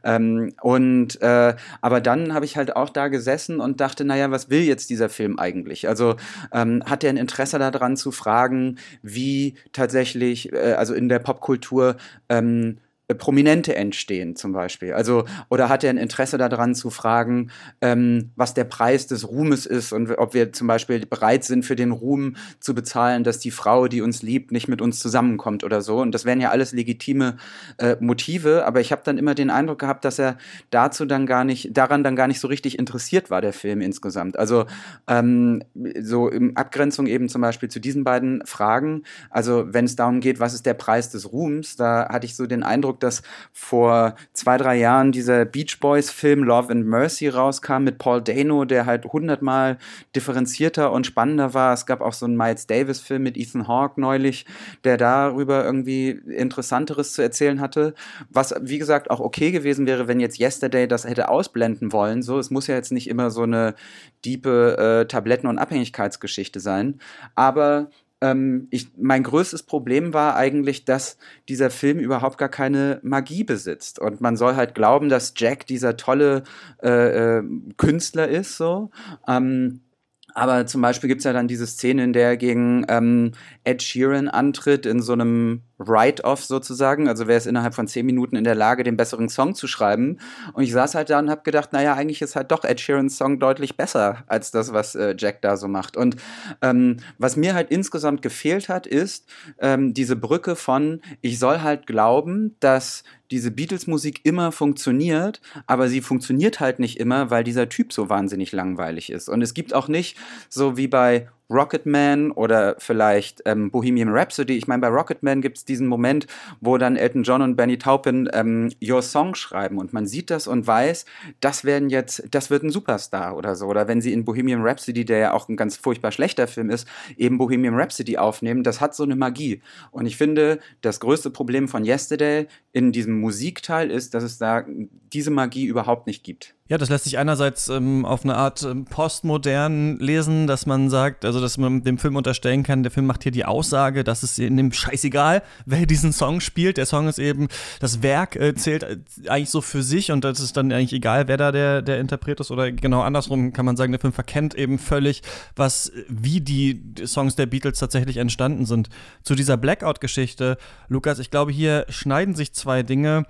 Ähm, und äh, aber dann habe ich halt auch da gesessen und dachte, naja, was will jetzt dieser Film eigentlich? Also ähm, hat er ein Interesse daran zu fragen, wie tatsächlich, äh, also in der Popkultur ähm, äh, Prominente entstehen zum Beispiel. Also, oder hat er ein Interesse daran zu fragen, ähm, was der Preis des Ruhmes ist und ob wir zum Beispiel bereit sind, für den Ruhm zu bezahlen, dass die Frau, die uns liebt, nicht mit uns zusammenkommt oder so. Und das wären ja alles legitime äh, Motive, aber ich habe dann immer den Eindruck gehabt, dass er dazu dann gar nicht, daran dann gar nicht so richtig interessiert war, der Film insgesamt. Also ähm, so in Abgrenzung eben zum Beispiel zu diesen beiden Fragen, also wenn es darum geht, was ist der Preis des Ruhms, da hatte ich so den Eindruck, Eindruck, dass vor zwei, drei Jahren dieser Beach Boys-Film Love and Mercy rauskam mit Paul Dano, der halt hundertmal differenzierter und spannender war. Es gab auch so einen Miles Davis-Film mit Ethan Hawke neulich, der darüber irgendwie Interessanteres zu erzählen hatte. Was, wie gesagt, auch okay gewesen wäre, wenn jetzt Yesterday das hätte ausblenden wollen. So, es muss ja jetzt nicht immer so eine diepe äh, Tabletten- und Abhängigkeitsgeschichte sein. Aber ähm, ich, mein größtes Problem war eigentlich, dass dieser Film überhaupt gar keine Magie besitzt. Und man soll halt glauben, dass Jack dieser tolle äh, äh, Künstler ist, so. Ähm, aber zum Beispiel gibt es ja dann diese Szene, in der er gegen ähm, Ed Sheeran antritt, in so einem Write-off sozusagen. Also wäre es innerhalb von zehn Minuten in der Lage, den besseren Song zu schreiben. Und ich saß halt da und habe gedacht, naja, eigentlich ist halt doch Ed Sheerans Song deutlich besser als das, was äh, Jack da so macht. Und ähm, was mir halt insgesamt gefehlt hat, ist ähm, diese Brücke von, ich soll halt glauben, dass diese Beatles-Musik immer funktioniert, aber sie funktioniert halt nicht immer, weil dieser Typ so wahnsinnig langweilig ist. Und es gibt auch nicht, so wie bei Rocketman oder vielleicht ähm, Bohemian Rhapsody. Ich meine, bei Rocketman gibt es diesen Moment, wo dann Elton John und Benny Taupin ähm, Your Song schreiben und man sieht das und weiß, das werden jetzt, das wird ein Superstar oder so. Oder wenn sie in Bohemian Rhapsody, der ja auch ein ganz furchtbar schlechter Film ist, eben Bohemian Rhapsody aufnehmen, das hat so eine Magie. Und ich finde, das größte Problem von Yesterday in diesem Musikteil ist, dass es da diese Magie überhaupt nicht gibt. Ja, das lässt sich einerseits ähm, auf eine Art ähm, postmodern lesen, dass man sagt, also dass man dem Film unterstellen kann, der Film macht hier die Aussage, dass es in dem scheißegal, wer diesen Song spielt. Der Song ist eben, das Werk äh, zählt äh, eigentlich so für sich und das ist dann eigentlich egal, wer da der, der Interpret ist oder genau andersrum kann man sagen, der Film verkennt eben völlig, was, wie die Songs der Beatles tatsächlich entstanden sind. Zu dieser Blackout-Geschichte, Lukas, ich glaube, hier schneiden sich zwei Dinge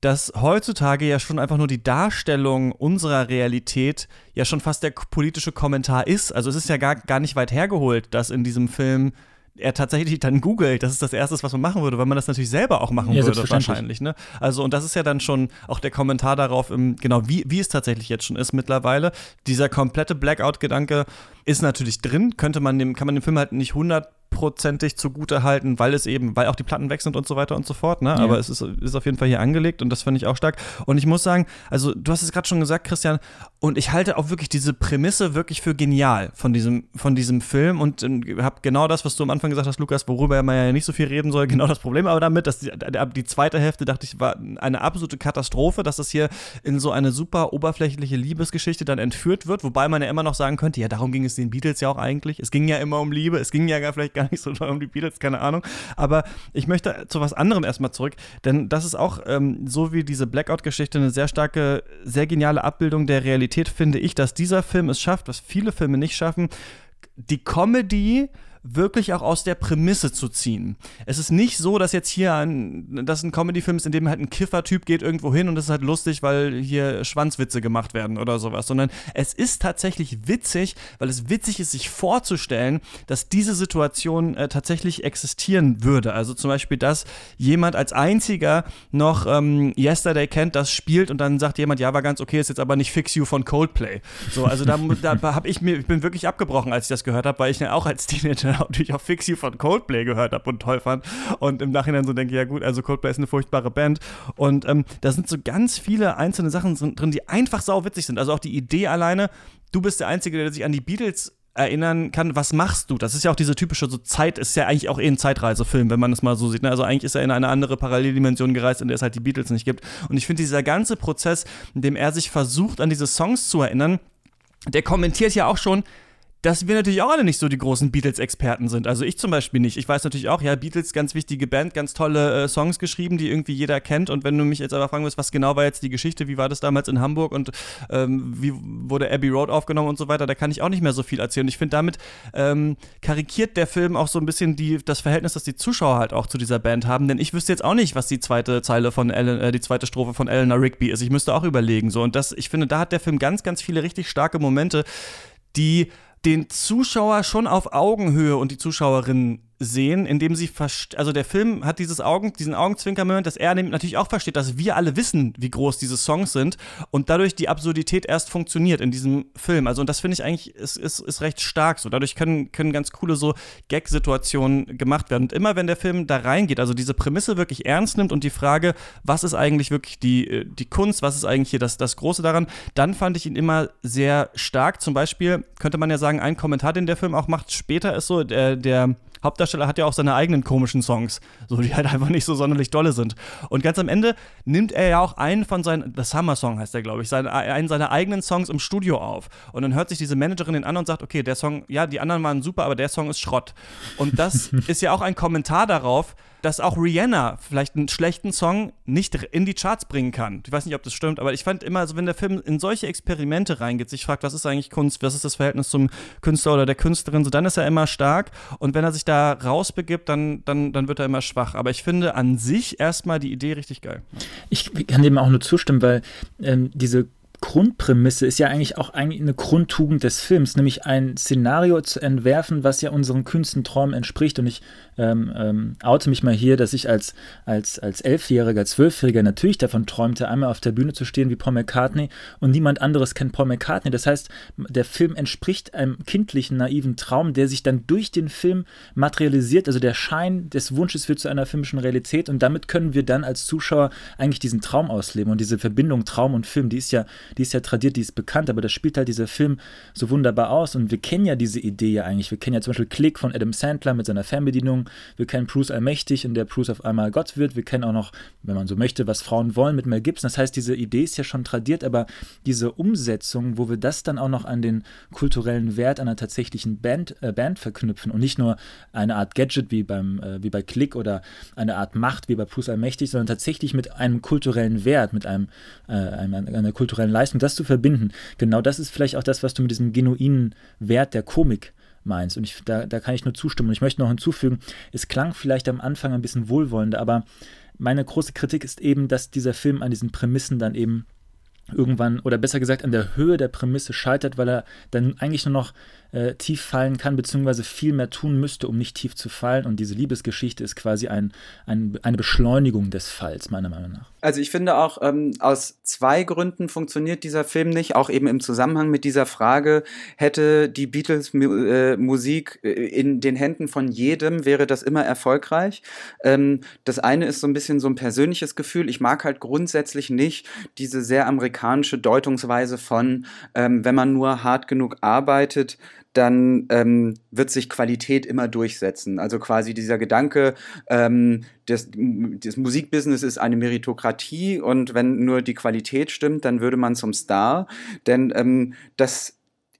dass heutzutage ja schon einfach nur die Darstellung unserer Realität ja schon fast der politische Kommentar ist. Also es ist ja gar, gar nicht weit hergeholt, dass in diesem Film er tatsächlich dann googelt, das ist das Erste, was man machen würde, weil man das natürlich selber auch machen Ja, würde, wahrscheinlich. Ne? Also, und das ist ja dann schon auch der Kommentar darauf, im, genau wie, wie es tatsächlich jetzt schon ist mittlerweile. Dieser komplette Blackout-Gedanke ist natürlich drin, könnte man dem, kann man dem Film halt nicht 100 hundertprozentig zugute halten, weil es eben, weil auch die Platten weg sind und so weiter und so fort, ne? Ja. Aber es ist, ist auf jeden Fall hier angelegt und das finde ich auch stark. Und ich muss sagen, also du hast es gerade schon gesagt, Christian, und ich halte auch wirklich diese Prämisse wirklich für genial von diesem, von diesem Film und äh, habe genau das, was du am Anfang gesagt hast, Lukas, worüber man ja nicht so viel reden soll, genau das Problem aber damit, dass die, die zweite Hälfte, dachte ich, war eine absolute Katastrophe, dass das hier in so eine super oberflächliche Liebesgeschichte dann entführt wird, wobei man ja immer noch sagen könnte, ja, darum ging es den Beatles ja auch eigentlich. Es ging ja immer um Liebe, es ging ja gar vielleicht gar nicht so doll um die Beatles, keine Ahnung. Aber ich möchte zu was anderem erstmal zurück, denn das ist auch ähm, so wie diese Blackout-Geschichte eine sehr starke, sehr geniale Abbildung der Realität, finde ich, dass dieser Film es schafft, was viele Filme nicht schaffen, die Comedy wirklich auch aus der Prämisse zu ziehen. Es ist nicht so, dass jetzt hier ein, dass ein Comedy-Film ist, in dem halt ein Kiffer-Typ geht irgendwo hin und es ist halt lustig, weil hier Schwanzwitze gemacht werden oder sowas, sondern es ist tatsächlich witzig, weil es witzig ist, sich vorzustellen, dass diese Situation äh, tatsächlich existieren würde. Also zum Beispiel, dass jemand als einziger noch ähm, Yesterday kennt, das spielt und dann sagt jemand, ja, war ganz okay, ist jetzt aber nicht Fix You von Coldplay. So, also da, da habe ich mir, ich bin wirklich abgebrochen, als ich das gehört habe, weil ich ja auch als Teenager natürlich auch Fix You von Coldplay gehört habe und toll fand. Und im Nachhinein so denke, ja gut, also Coldplay ist eine furchtbare Band. Und ähm, da sind so ganz viele einzelne Sachen drin, die einfach sauwitzig sind. Also auch die Idee alleine, du bist der Einzige, der sich an die Beatles erinnern kann, was machst du? Das ist ja auch diese typische so Zeit, ist ja eigentlich auch eh ein Zeitreisefilm, wenn man es mal so sieht. Ne? Also eigentlich ist er in eine andere Paralleldimension gereist, in der es halt die Beatles nicht gibt. Und ich finde, dieser ganze Prozess, in dem er sich versucht, an diese Songs zu erinnern, der kommentiert ja auch schon, dass wir natürlich auch alle nicht so die großen Beatles-Experten sind. Also ich zum Beispiel nicht. Ich weiß natürlich auch, ja, Beatles, ganz wichtige Band, ganz tolle äh, Songs geschrieben, die irgendwie jeder kennt. Und wenn du mich jetzt aber fragen willst, was genau war jetzt die Geschichte, wie war das damals in Hamburg und ähm, wie wurde Abbey Road aufgenommen und so weiter, da kann ich auch nicht mehr so viel erzählen. Ich finde, damit ähm, karikiert der Film auch so ein bisschen die, das Verhältnis, das die Zuschauer halt auch zu dieser Band haben. Denn ich wüsste jetzt auch nicht, was die zweite Zeile von Ellen, äh, die zweite Strophe von Eleanor Rigby ist. Ich müsste auch überlegen. So. Und das, ich finde, da hat der Film ganz, ganz viele richtig starke Momente, die den Zuschauer schon auf Augenhöhe und die Zuschauerinnen sehen, indem sie verst also der Film hat dieses Augen, diesen Augenzwinker-Moment, dass er natürlich auch versteht, dass wir alle wissen, wie groß diese Songs sind und dadurch die Absurdität erst funktioniert in diesem Film. Also und das finde ich eigentlich ist, ist, ist recht stark so. Dadurch können, können ganz coole so Gag-Situationen gemacht werden. Und immer wenn der Film da reingeht, also diese Prämisse wirklich ernst nimmt und die Frage, was ist eigentlich wirklich die, die Kunst, was ist eigentlich hier das, das Große daran, dann fand ich ihn immer sehr stark. Zum Beispiel könnte man ja sagen, ein Kommentar, den der Film auch macht, später ist so, der, der Hauptdarsteller hat ja auch seine eigenen komischen Songs, so die halt einfach nicht so sonderlich dolle sind. Und ganz am Ende nimmt er ja auch einen von seinen, The Summer Song heißt der, glaube ich, seinen, einen seiner eigenen Songs im Studio auf. Und dann hört sich diese Managerin den an und sagt, okay, der Song, ja, die anderen waren super, aber der Song ist Schrott. Und das ist ja auch ein Kommentar darauf, dass auch Rihanna vielleicht einen schlechten Song nicht in die Charts bringen kann. Ich weiß nicht, ob das stimmt, aber ich fand immer, also wenn der Film in solche Experimente reingeht, sich fragt, was ist eigentlich Kunst, was ist das Verhältnis zum Künstler oder der Künstlerin, so dann ist er immer stark und wenn er sich da rausbegibt, dann, dann, dann wird er immer schwach. Aber ich finde an sich erstmal die Idee richtig geil. Ich kann dem auch nur zustimmen, weil ähm, diese Grundprämisse ist ja eigentlich auch eigentlich eine Grundtugend des Films, nämlich ein Szenario zu entwerfen, was ja unseren kühnsten Träumen entspricht. Und ich ähm, ähm, oute mich mal hier, dass ich als, als, als Elfjähriger, Zwölfjähriger natürlich davon träumte, einmal auf der Bühne zu stehen wie Paul McCartney und niemand anderes kennt Paul McCartney. Das heißt, der Film entspricht einem kindlichen, naiven Traum, der sich dann durch den Film materialisiert. Also der Schein des Wunsches wird zu einer filmischen Realität und damit können wir dann als Zuschauer eigentlich diesen Traum ausleben. Und diese Verbindung Traum und Film, die ist ja die ist ja tradiert, die ist bekannt, aber das spielt halt dieser Film so wunderbar aus und wir kennen ja diese Idee ja eigentlich. Wir kennen ja zum Beispiel Click von Adam Sandler mit seiner Fernbedienung, wir kennen Bruce Allmächtig, in der Bruce auf einmal Gott wird, wir kennen auch noch, wenn man so möchte, was Frauen wollen mit Mel Gibson. Das heißt, diese Idee ist ja schon tradiert, aber diese Umsetzung, wo wir das dann auch noch an den kulturellen Wert einer tatsächlichen Band, äh, Band verknüpfen und nicht nur eine Art Gadget wie, beim, äh, wie bei Click oder eine Art Macht wie bei Bruce Allmächtig, sondern tatsächlich mit einem kulturellen Wert, mit einem, äh, einem, einer kulturellen Leistung, das zu verbinden. Genau das ist vielleicht auch das, was du mit diesem genuinen Wert der Komik meinst. Und ich, da, da kann ich nur zustimmen. Und ich möchte noch hinzufügen, es klang vielleicht am Anfang ein bisschen wohlwollender, aber meine große Kritik ist eben, dass dieser Film an diesen Prämissen dann eben irgendwann, oder besser gesagt an der Höhe der Prämisse scheitert, weil er dann eigentlich nur noch äh, tief fallen kann, beziehungsweise viel mehr tun müsste, um nicht tief zu fallen. Und diese Liebesgeschichte ist quasi ein, ein, eine Beschleunigung des Falls, meiner Meinung nach. Also ich finde auch, ähm, aus zwei Gründen funktioniert dieser Film nicht, auch eben im Zusammenhang mit dieser Frage, hätte die Beatles-Musik äh, in den Händen von jedem, wäre das immer erfolgreich. Ähm, das eine ist so ein bisschen so ein persönliches Gefühl. Ich mag halt grundsätzlich nicht diese sehr amerikanische Deutungsweise von, ähm, wenn man nur hart genug arbeitet, dann ähm, wird sich Qualität immer durchsetzen. Also quasi dieser Gedanke, ähm, das, das Musikbusiness ist eine Meritokratie und wenn nur die Qualität stimmt, dann würde man zum Star. Denn ähm, das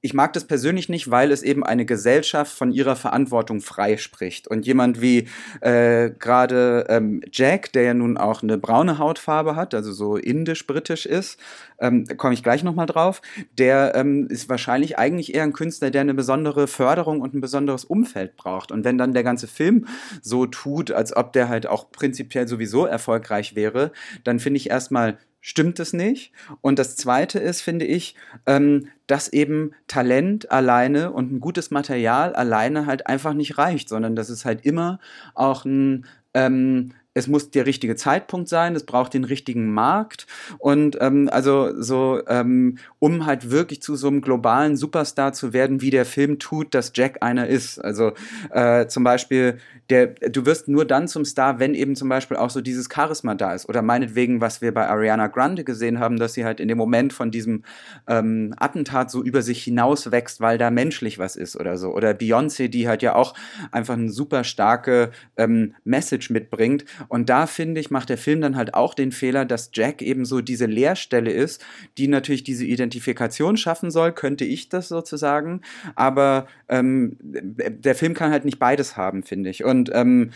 ich mag das persönlich nicht, weil es eben eine Gesellschaft von ihrer Verantwortung freispricht. Und jemand wie äh, gerade ähm, Jack, der ja nun auch eine braune Hautfarbe hat, also so indisch-britisch ist, ähm, komme ich gleich nochmal drauf, der ähm, ist wahrscheinlich eigentlich eher ein Künstler, der eine besondere Förderung und ein besonderes Umfeld braucht. Und wenn dann der ganze Film so tut, als ob der halt auch prinzipiell sowieso erfolgreich wäre, dann finde ich erstmal stimmt es nicht. Und das Zweite ist, finde ich, ähm, dass eben Talent alleine und ein gutes Material alleine halt einfach nicht reicht, sondern dass es halt immer auch ein ähm, es muss der richtige Zeitpunkt sein, es braucht den richtigen Markt und ähm, also so, ähm, um halt wirklich zu so einem globalen Superstar zu werden, wie der Film tut, dass Jack einer ist. Also äh, zum Beispiel, der, du wirst nur dann zum Star, wenn eben zum Beispiel auch so dieses Charisma da ist. Oder meinetwegen, was wir bei Ariana Grande gesehen haben, dass sie halt in dem Moment von diesem ähm, Attentat so über sich hinaus wächst, weil da menschlich was ist oder so. Oder Beyoncé, die halt ja auch einfach eine super starke ähm, Message mitbringt und da finde ich, macht der Film dann halt auch den Fehler, dass Jack eben so diese Leerstelle ist, die natürlich diese Identifikation schaffen soll, könnte ich das sozusagen. Aber ähm, der Film kann halt nicht beides haben, finde ich. Und ähm,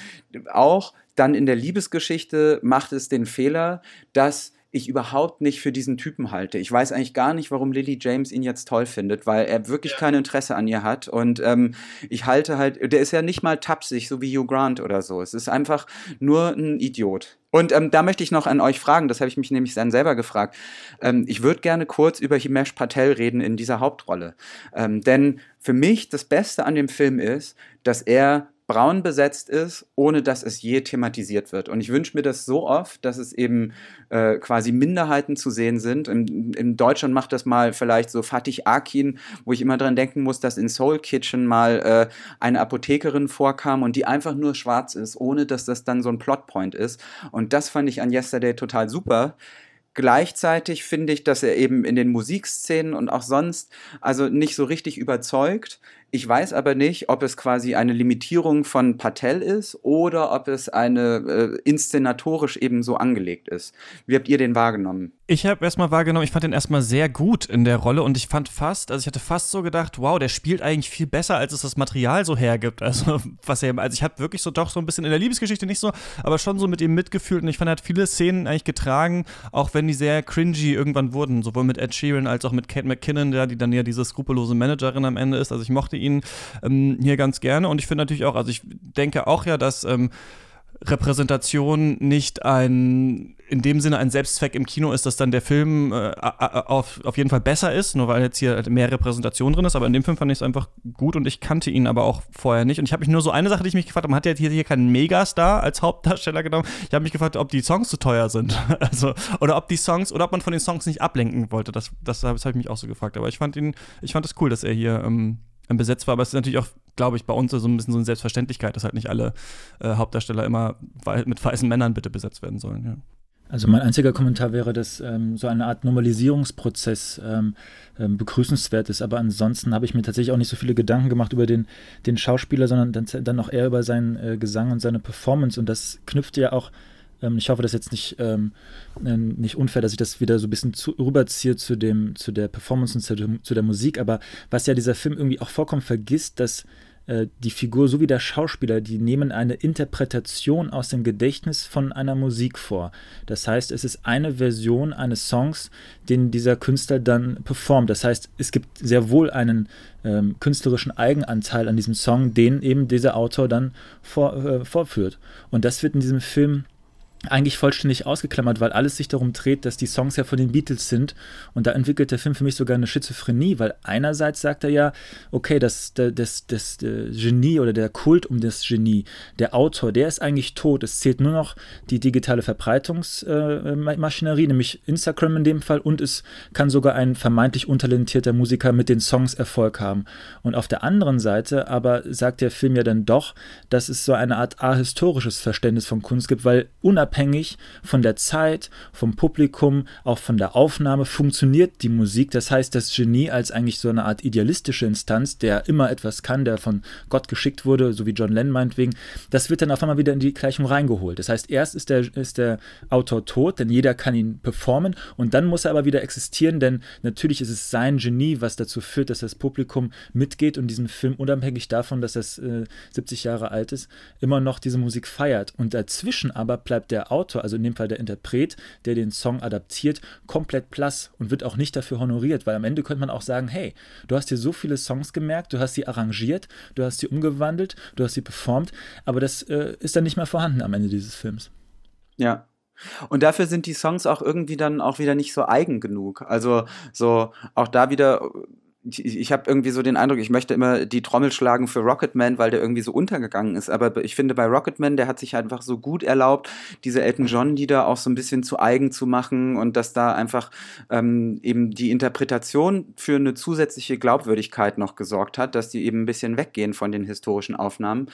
auch dann in der Liebesgeschichte macht es den Fehler, dass ich überhaupt nicht für diesen Typen halte. Ich weiß eigentlich gar nicht, warum Lily James ihn jetzt toll findet, weil er wirklich kein Interesse an ihr hat. Und ähm, ich halte halt, der ist ja nicht mal tapsig, so wie Hugh Grant oder so. Es ist einfach nur ein Idiot. Und ähm, da möchte ich noch an euch fragen, das habe ich mich nämlich dann selber gefragt. Ähm, ich würde gerne kurz über Himesh Patel reden in dieser Hauptrolle. Ähm, denn für mich das Beste an dem Film ist, dass er braun besetzt ist, ohne dass es je thematisiert wird. Und ich wünsche mir das so oft, dass es eben äh, quasi Minderheiten zu sehen sind. In, in, Deutschland macht das mal vielleicht so Fatih Akin, wo ich immer dran denken muss, dass in Soul Kitchen mal äh, eine Apothekerin vorkam und die einfach nur schwarz ist, ohne dass das dann so ein Plotpoint ist. Und das fand ich an Yesterday total super. Gleichzeitig finde ich, dass er eben in den Musikszenen und auch sonst also nicht so richtig überzeugt. Ich weiß aber nicht, ob es quasi eine Limitierung von Patel ist oder ob es eine äh, inszenatorisch eben so angelegt ist. Wie habt ihr den wahrgenommen? Ich habe erstmal wahrgenommen, ich fand den erstmal sehr gut in der Rolle und ich fand fast, also ich hatte fast so gedacht, wow, der spielt eigentlich viel besser, als es das Material so hergibt. Also, was er, also ich habe wirklich so doch so ein bisschen in der Liebesgeschichte nicht so, aber schon so mit ihm mitgefühlt und ich fand, er hat viele Szenen eigentlich getragen, auch wenn die sehr cringy irgendwann wurden, sowohl mit Ed Sheeran als auch mit Kate McKinnon, die dann ja diese skrupellose Managerin am Ende ist. Also ich mochte ihn ähm, hier ganz gerne. Und ich finde natürlich auch, also ich denke auch ja, dass ähm, Repräsentation nicht ein in dem Sinne ein Selbstzweck im Kino ist, dass dann der Film äh, auf, auf jeden Fall besser ist, nur weil jetzt hier mehr Repräsentation drin ist. Aber in dem Film fand ich es einfach gut und ich kannte ihn aber auch vorher nicht. Und ich habe mich nur so eine Sache, die ich mich gefragt habe, man hat ja hier, hier keinen Megastar als Hauptdarsteller genommen. Ich habe mich gefragt, ob die Songs zu teuer sind. also, oder ob die Songs, oder ob man von den Songs nicht ablenken wollte. Das, das, das habe ich mich auch so gefragt. Aber ich fand ihn, ich fand es cool, dass er hier ähm, besetzt war. Aber es ist natürlich auch, glaube ich, bei uns so ein bisschen so eine Selbstverständlichkeit, dass halt nicht alle äh, Hauptdarsteller immer mit weißen Männern bitte besetzt werden sollen. Ja. Also mein einziger Kommentar wäre, dass ähm, so eine Art Normalisierungsprozess ähm, ähm, begrüßenswert ist. Aber ansonsten habe ich mir tatsächlich auch nicht so viele Gedanken gemacht über den, den Schauspieler, sondern dann, dann auch eher über seinen äh, Gesang und seine Performance. Und das knüpft ja auch ähm, ich hoffe, das ist jetzt nicht, ähm, äh, nicht unfair, dass ich das wieder so ein bisschen zu, rüberziehe zu, dem, zu der Performance und zu, zu der Musik. Aber was ja dieser Film irgendwie auch vollkommen vergisst, dass äh, die Figur sowie der Schauspieler, die nehmen eine Interpretation aus dem Gedächtnis von einer Musik vor. Das heißt, es ist eine Version eines Songs, den dieser Künstler dann performt. Das heißt, es gibt sehr wohl einen ähm, künstlerischen Eigenanteil an diesem Song, den eben dieser Autor dann vor, äh, vorführt. Und das wird in diesem Film eigentlich vollständig ausgeklammert, weil alles sich darum dreht, dass die Songs ja von den Beatles sind. Und da entwickelt der Film für mich sogar eine Schizophrenie, weil einerseits sagt er ja, okay, das, das, das, Genie oder der Kult um das Genie, der Autor, der ist eigentlich tot. Es zählt nur noch die digitale Verbreitungsmaschinerie, nämlich Instagram in dem Fall, und es kann sogar ein vermeintlich untalentierter Musiker mit den Songs Erfolg haben. Und auf der anderen Seite aber sagt der Film ja dann doch, dass es so eine Art ahistorisches Verständnis von Kunst gibt, weil unabhängig unabhängig von der Zeit, vom Publikum, auch von der Aufnahme funktioniert die Musik. Das heißt, das Genie als eigentlich so eine Art idealistische Instanz, der immer etwas kann, der von Gott geschickt wurde, so wie John Lennon meinetwegen, das wird dann auf einmal wieder in die Gleichung reingeholt. Das heißt, erst ist der, ist der Autor tot, denn jeder kann ihn performen und dann muss er aber wieder existieren, denn natürlich ist es sein Genie, was dazu führt, dass das Publikum mitgeht und diesen Film unabhängig davon, dass er äh, 70 Jahre alt ist, immer noch diese Musik feiert. Und dazwischen aber bleibt der der Autor, also in dem Fall der Interpret, der den Song adaptiert, komplett blass und wird auch nicht dafür honoriert, weil am Ende könnte man auch sagen, hey, du hast dir so viele Songs gemerkt, du hast sie arrangiert, du hast sie umgewandelt, du hast sie performt, aber das äh, ist dann nicht mehr vorhanden am Ende dieses Films. Ja, und dafür sind die Songs auch irgendwie dann auch wieder nicht so eigen genug. Also so auch da wieder ich, ich habe irgendwie so den Eindruck, ich möchte immer die Trommel schlagen für Rocketman, weil der irgendwie so untergegangen ist. Aber ich finde bei Rocketman, der hat sich einfach so gut erlaubt, diese Elton John-Lieder auch so ein bisschen zu eigen zu machen und dass da einfach ähm, eben die Interpretation für eine zusätzliche Glaubwürdigkeit noch gesorgt hat, dass die eben ein bisschen weggehen von den historischen Aufnahmen.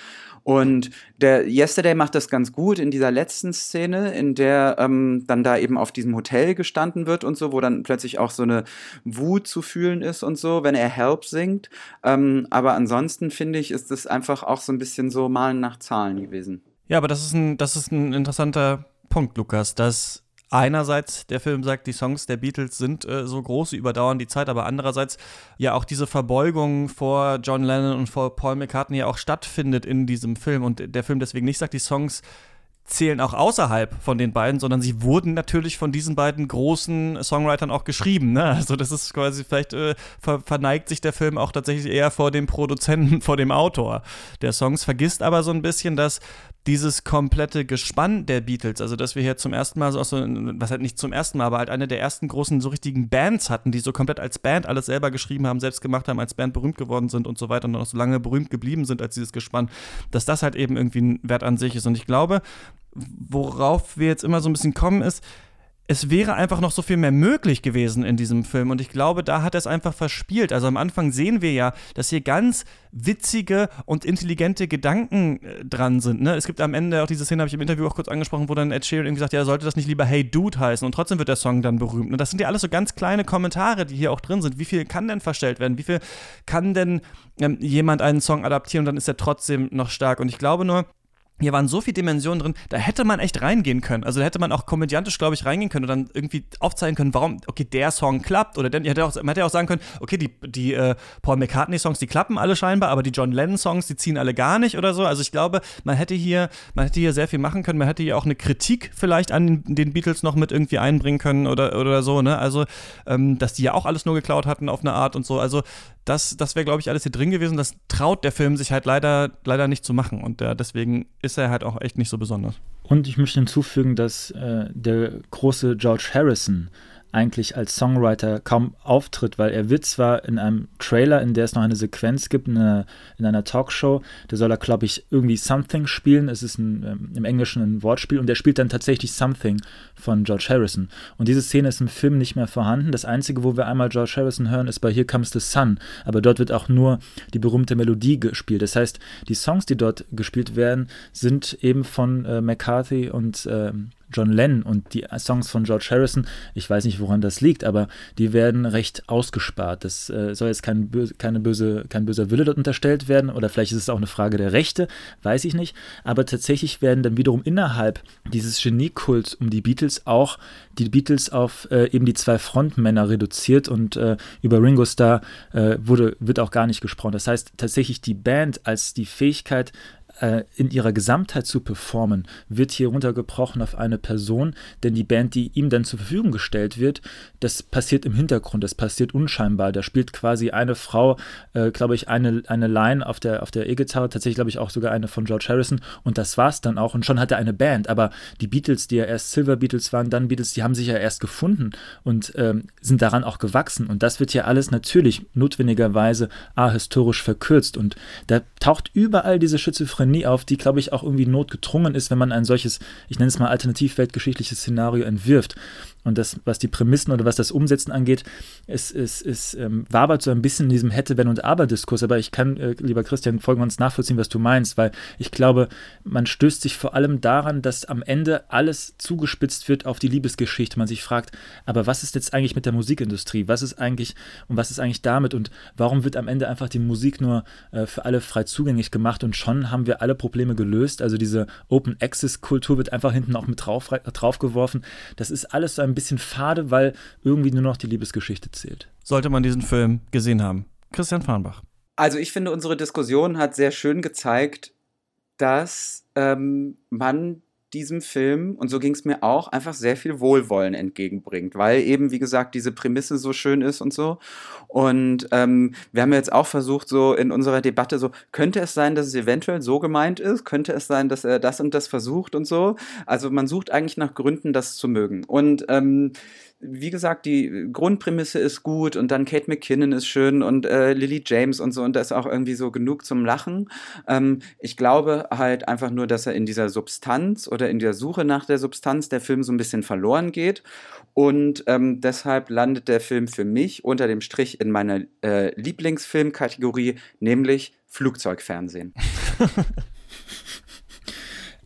Und der Yesterday macht das ganz gut in dieser letzten Szene, in der ähm, dann da eben auf diesem Hotel gestanden wird und so, wo dann plötzlich auch so eine Wut zu fühlen ist und so wenn er Help singt. Ähm, aber ansonsten finde ich, ist es einfach auch so ein bisschen so Malen nach Zahlen gewesen. Ja, aber das ist ein, das ist ein interessanter Punkt, Lukas, dass einerseits der Film sagt, die Songs der Beatles sind äh, so groß, sie überdauern die Zeit, aber andererseits ja auch diese Verbeugung vor John Lennon und vor Paul McCartney ja auch stattfindet in diesem Film und der Film deswegen nicht sagt, die Songs zählen auch außerhalb von den beiden, sondern sie wurden natürlich von diesen beiden großen Songwritern auch geschrieben. Ne? Also das ist quasi, vielleicht äh, ver verneigt sich der Film auch tatsächlich eher vor dem Produzenten, vor dem Autor der Songs, vergisst aber so ein bisschen, dass dieses komplette Gespann der Beatles, also dass wir hier zum ersten Mal so, so was halt nicht zum ersten Mal, aber halt eine der ersten großen so richtigen Bands hatten, die so komplett als Band alles selber geschrieben haben, selbst gemacht haben, als Band berühmt geworden sind und so weiter und noch so lange berühmt geblieben sind als dieses Gespann, dass das halt eben irgendwie ein Wert an sich ist. Und ich glaube, worauf wir jetzt immer so ein bisschen kommen, ist, es wäre einfach noch so viel mehr möglich gewesen in diesem Film. Und ich glaube, da hat er es einfach verspielt. Also am Anfang sehen wir ja, dass hier ganz witzige und intelligente Gedanken äh, dran sind. Ne? Es gibt am Ende auch diese Szene, habe ich im Interview auch kurz angesprochen, wo dann Ed Sheeran irgendwie sagt, ja, sollte das nicht lieber Hey Dude heißen? Und trotzdem wird der Song dann berühmt. Ne? Das sind ja alles so ganz kleine Kommentare, die hier auch drin sind. Wie viel kann denn verstellt werden? Wie viel kann denn ähm, jemand einen Song adaptieren und dann ist er trotzdem noch stark? Und ich glaube nur, hier waren so viele Dimensionen drin, da hätte man echt reingehen können. Also da hätte man auch komödiantisch, glaube ich, reingehen können und dann irgendwie aufzeigen können, warum, okay, der Song klappt. Oder dann hätte auch, man hätte auch sagen können, okay, die, die äh, Paul McCartney-Songs, die klappen alle scheinbar, aber die John Lennon-Songs, die ziehen alle gar nicht oder so. Also ich glaube, man hätte hier, man hätte hier sehr viel machen können. Man hätte hier auch eine Kritik vielleicht an den Beatles noch mit irgendwie einbringen können oder, oder so, ne? Also, ähm, dass die ja auch alles nur geklaut hatten auf eine Art und so. Also das, das wäre, glaube ich, alles hier drin gewesen. Das traut der Film sich halt leider, leider nicht zu machen. Und äh, deswegen ist er halt auch echt nicht so besonders. Und ich möchte hinzufügen, dass äh, der große George Harrison eigentlich als Songwriter kaum auftritt, weil er wird zwar in einem Trailer, in der es noch eine Sequenz gibt, in einer, in einer Talkshow, da soll er, glaube ich, irgendwie Something spielen. Es ist ein, ähm, im Englischen ein Wortspiel und der spielt dann tatsächlich Something von George Harrison. Und diese Szene ist im Film nicht mehr vorhanden. Das Einzige, wo wir einmal George Harrison hören, ist bei Here Comes the Sun. Aber dort wird auch nur die berühmte Melodie gespielt. Das heißt, die Songs, die dort gespielt werden, sind eben von äh, McCarthy und äh, John Lennon und die Songs von George Harrison, ich weiß nicht, woran das liegt, aber die werden recht ausgespart. Das äh, soll jetzt kein, keine böse, kein böser Wille dort unterstellt werden oder vielleicht ist es auch eine Frage der Rechte, weiß ich nicht. Aber tatsächlich werden dann wiederum innerhalb dieses Geniekults um die Beatles auch die Beatles auf äh, eben die zwei Frontmänner reduziert und äh, über Ringo Starr äh, wurde, wird auch gar nicht gesprochen. Das heißt tatsächlich die Band als die Fähigkeit, äh, in ihrer Gesamtheit zu performen, wird hier runtergebrochen auf eine Person, denn die Band, die ihm dann zur Verfügung gestellt wird, das passiert im Hintergrund, das passiert unscheinbar. Da spielt quasi eine Frau, äh, glaube ich, eine, eine Line auf der, auf der E-Gitarre, tatsächlich glaube ich auch sogar eine von George Harrison und das war es dann auch. Und schon hat er eine Band, aber die Beatles, die ja erst Silver Beatles waren, dann Beatles, die haben sich ja erst gefunden und ähm, sind daran auch gewachsen. Und das wird ja alles natürlich notwendigerweise ahistorisch verkürzt. Und da taucht überall diese Schizophrenie Schizophrenie auf, die, glaube ich, auch irgendwie notgedrungen ist, wenn man ein solches, ich nenne es mal alternativweltgeschichtliches Szenario entwirft. Und das, was die Prämissen oder was das Umsetzen angeht, es, es, es ähm, wabert so ein bisschen in diesem Hätte, Wenn und Aber-Diskurs. Aber ich kann, äh, lieber Christian, folgen uns nachvollziehen, was du meinst, weil ich glaube, man stößt sich vor allem daran, dass am Ende alles zugespitzt wird auf die Liebesgeschichte. Man sich fragt, aber was ist jetzt eigentlich mit der Musikindustrie? Was ist eigentlich und was ist eigentlich damit? Und warum wird am Ende einfach die Musik nur äh, für alle frei zugänglich gemacht? Und schon haben wir alle Probleme gelöst. Also diese Open Access-Kultur wird einfach hinten auch mit drauf, draufgeworfen. Das ist alles so ein bisschen fade, weil irgendwie nur noch die Liebesgeschichte zählt. Sollte man diesen Film gesehen haben. Christian Farnbach. Also ich finde, unsere Diskussion hat sehr schön gezeigt, dass ähm, man diesem Film, und so ging es mir auch, einfach sehr viel Wohlwollen entgegenbringt, weil eben, wie gesagt, diese Prämisse so schön ist und so. Und ähm, wir haben jetzt auch versucht, so in unserer Debatte, so, könnte es sein, dass es eventuell so gemeint ist? Könnte es sein, dass er das und das versucht und so? Also man sucht eigentlich nach Gründen, das zu mögen. Und ähm, wie gesagt, die Grundprämisse ist gut und dann Kate McKinnon ist schön und äh, Lily James und so und da ist auch irgendwie so genug zum Lachen. Ähm, ich glaube halt einfach nur, dass er in dieser Substanz oder in der Suche nach der Substanz der Film so ein bisschen verloren geht und ähm, deshalb landet der Film für mich unter dem Strich in meiner äh, Lieblingsfilmkategorie, nämlich Flugzeugfernsehen.